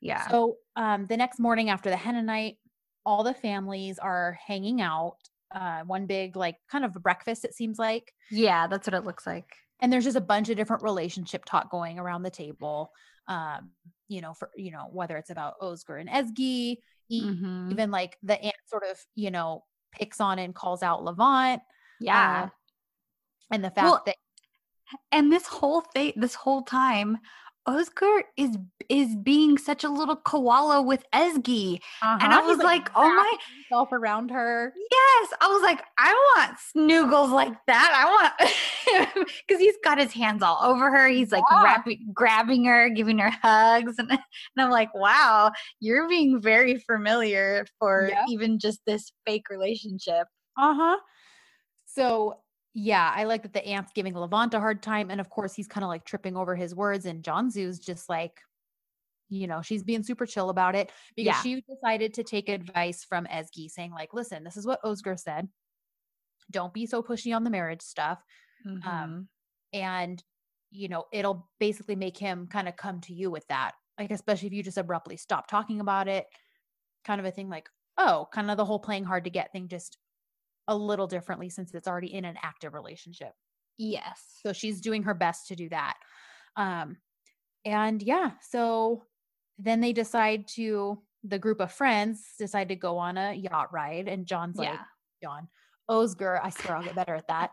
yeah So um, the next morning after the henna night, all the families are hanging out. Uh, one big like kind of a breakfast. It seems like, yeah that's what it looks like and there's just a bunch of different relationship talk going around the table. Um, you know, for you know whether it's about Özgür and Ezgi, e- Mhm. even like the aunt sort of you know picks on and calls out Levent, Yeah. uh, and the fact Well, that and this whole thing this whole time Özgür is is being such a little koala with Ezgi. And I Uh-huh, was like, oh my himself around her. yes. I was like, I want snoogles like that. I want because he's got his hands all over her. He's like Yeah. wrapping grabbing her, giving her hugs. And, and I'm like, wow, you're being very familiar for Yep. even just this fake relationship. Uh huh. So yeah, I like that the aunt's giving Levent a hard time, and of course he's kind of like tripping over his words, and Cansu's just like, you know, she's being super chill about it because Yeah. she decided to take advice from Ezgi, saying like, listen, this is what Özgür said. Don't be so pushy on the marriage stuff, Mhm. and you know, it'll basically make him kind of come to you with that, like especially if you just abruptly stop talking about it, kind of a thing. Like, oh, kind of the whole playing hard to get thing, just a little differently since it's already in an active relationship. yes. So she's doing her best to do that. Um, and yeah, so then they decide to the group of friends decide to go on a yacht ride, and Can's like. Can, Özgür, I swear I'll get better at that.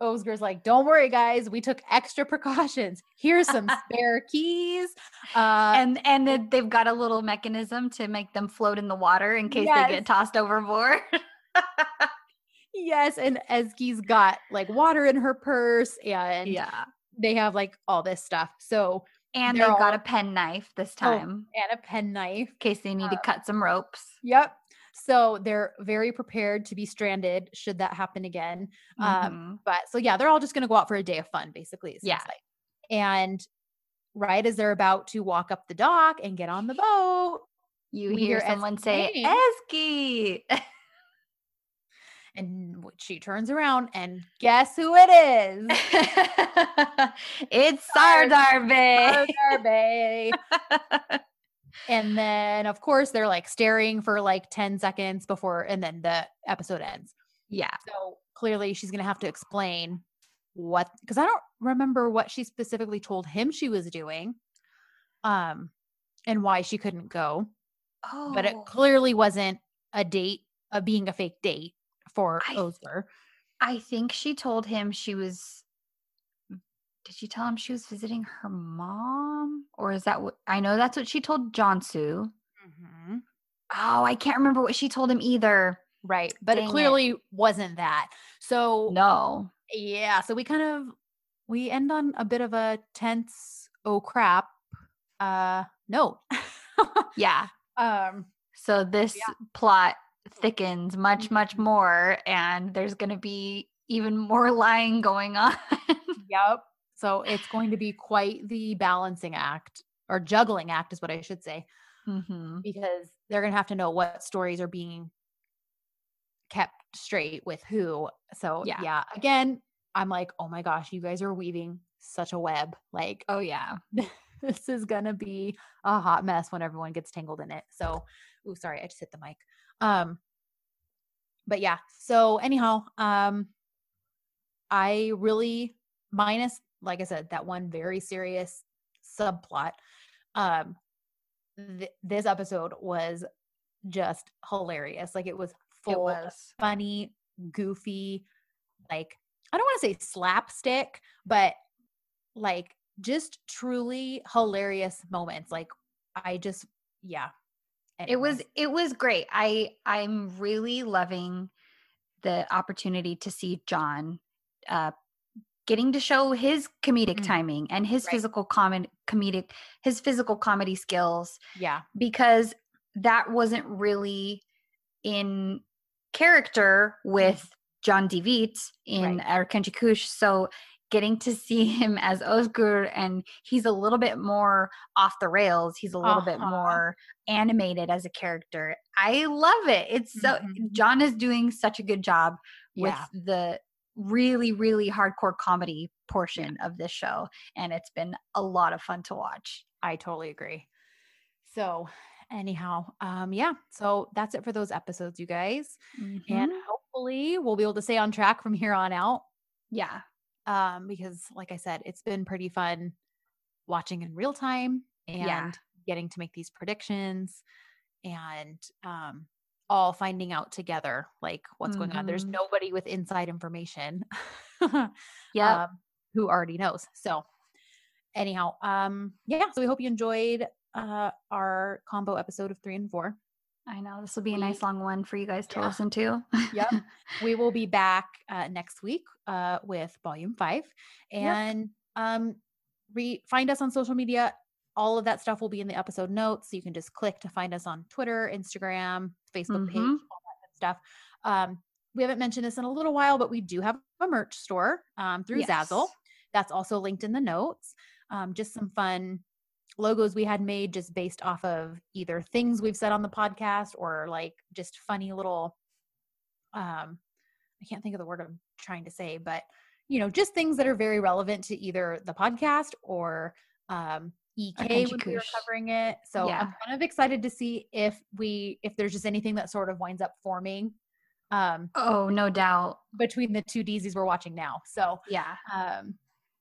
Özgür's like, don't worry, guys, we took extra precautions. Here's some spare keys. Uh, and and they've got a little mechanism to make them float in the water in case they get tossed overboard. yes, and Ezgi's got like water in her purse, and yeah. they have like all this stuff. So And they've got a pen knife this Oh. time and a pen knife. in case they need to uh, cut some ropes. Yep. So they're very prepared to be stranded should that happen again. Um, Mhm. but so yeah, they're all just going to go out for a day of fun, basically. Yeah. like. And right as they're about to walk up the dock and get on the boat, You hear someone say, name. And she turns around and guess who it is? it's Sar- Serdar Bay. Serdar Bay. And then, of course, they're like staring for like 10 seconds before, and then the episode ends. yeah. So clearly, she's going to have to explain what, because I don't remember what she specifically told him she was doing um, and why she couldn't go. Oh, But it clearly wasn't a date, uh, being a fake date for I- Özgür. I think she told him she was. Did she tell him she was visiting her mom, or is that what I know? That's what she told Cansu. Mhm. Oh, I can't remember what she told him either. Right. But Dang it it. clearly wasn't that. So, No. yeah. So we kind of, we end on a bit of a tense, oh crap, uh, note. Yeah. um, So this plot thickens much, much more, and there's going to be even more lying going on. Yep. So it's going to be quite the balancing act or juggling act, is what I should say, hmm because they're going to have to know what stories are being kept straight with who. So, Yeah. yeah. Again, I'm like, oh my gosh, you guys are weaving such a web. Like, Oh yeah. this is going to be a hot mess when everyone gets tangled in it. So, oh, sorry, I just hit the mic. Um, but yeah. So anyhow, um, I really minus, like I said, that one very serious subplot. Um, th- this episode was just hilarious. Like it was full It of was. funny, goofy, like I don't want to say slapstick, but like just truly hilarious moments. Like I just yeah. It was it was great. I I'm really loving the opportunity to see Can uh getting to show his comedic Mhm. timing and his Right. physical comedy comedic his physical comedy skills yeah. because that wasn't really in character with Can Divit in Right. Erkenci Kuş. So getting to see him as Özgür and he's a little bit more off the rails. He's a little bit Uh-huh. more animated as a character. I love it. It's so Mhm. Can is doing such a good job with Yeah. the really really hardcore comedy portion of this show and it's been a lot of fun to watch. I totally agree. So anyhow, um yeah, so that's it for those episodes, you guys. And Mhm. hopefully we'll be able to stay on track from here on out. yeah. Um, because like I said, it's been pretty fun watching in real time and Yeah. getting to make these predictions and um all finding out together like what's going on. There's Mhm. nobody with inside information. Yeah. um, who already knows. So anyhow, um yeah, so we hope you enjoyed uh our combo episode of 3 and 4. I know this will be a nice long one for you guys to Yeah. listen to. Yep. we will be back uh, next week uh, with volume five and um, re- find us on social media all of that stuff will be in the episode notes so you can just click to find us on twitter instagram facebook page Mhm. all that good stuff um, we haven't mentioned this in a little while but we do have a merch store um, through zazzle that's also linked in the notes um, just some fun logos we had made just based off of either things we've said on the podcast or like just funny little um i can't think of the word i'm trying to say but you know just things that are very relevant to either the podcast or um ek when we were covering it so Yeah. i'm kind of excited to see if we if there's just anything that sort of winds up forming um Oh, no doubt. between the two d's we're watching now so Yeah. um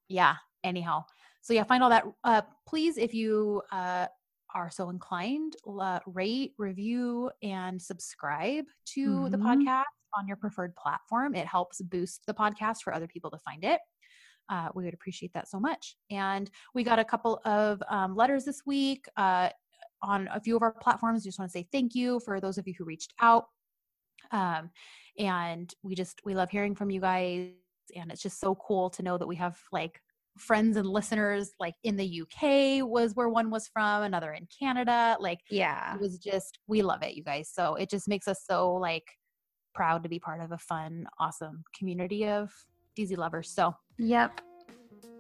yeah anyhow so yeah find all that uh please if you uh are so inclined uh, rate review and subscribe to the Mhm. podcast on your preferred platform. It helps boost the podcast for other people to find it. Uh, we would appreciate that so much. And we got a couple of um, letters this week uh, on a few of our platforms. Just want to say thank you for those of you who reached out. Um, and we just we love hearing from you guys and it's just so cool to know that we have like friends and listeners like in the UK was where one was from another in Canada like Yeah. it was just we love it you guys so it just makes us so like proud to be part of a fun awesome community of dizi lovers so Yep.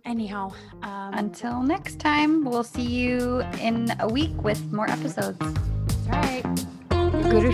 anyhow um Until next time, we'll see you in a week with more episodes. that's right Guru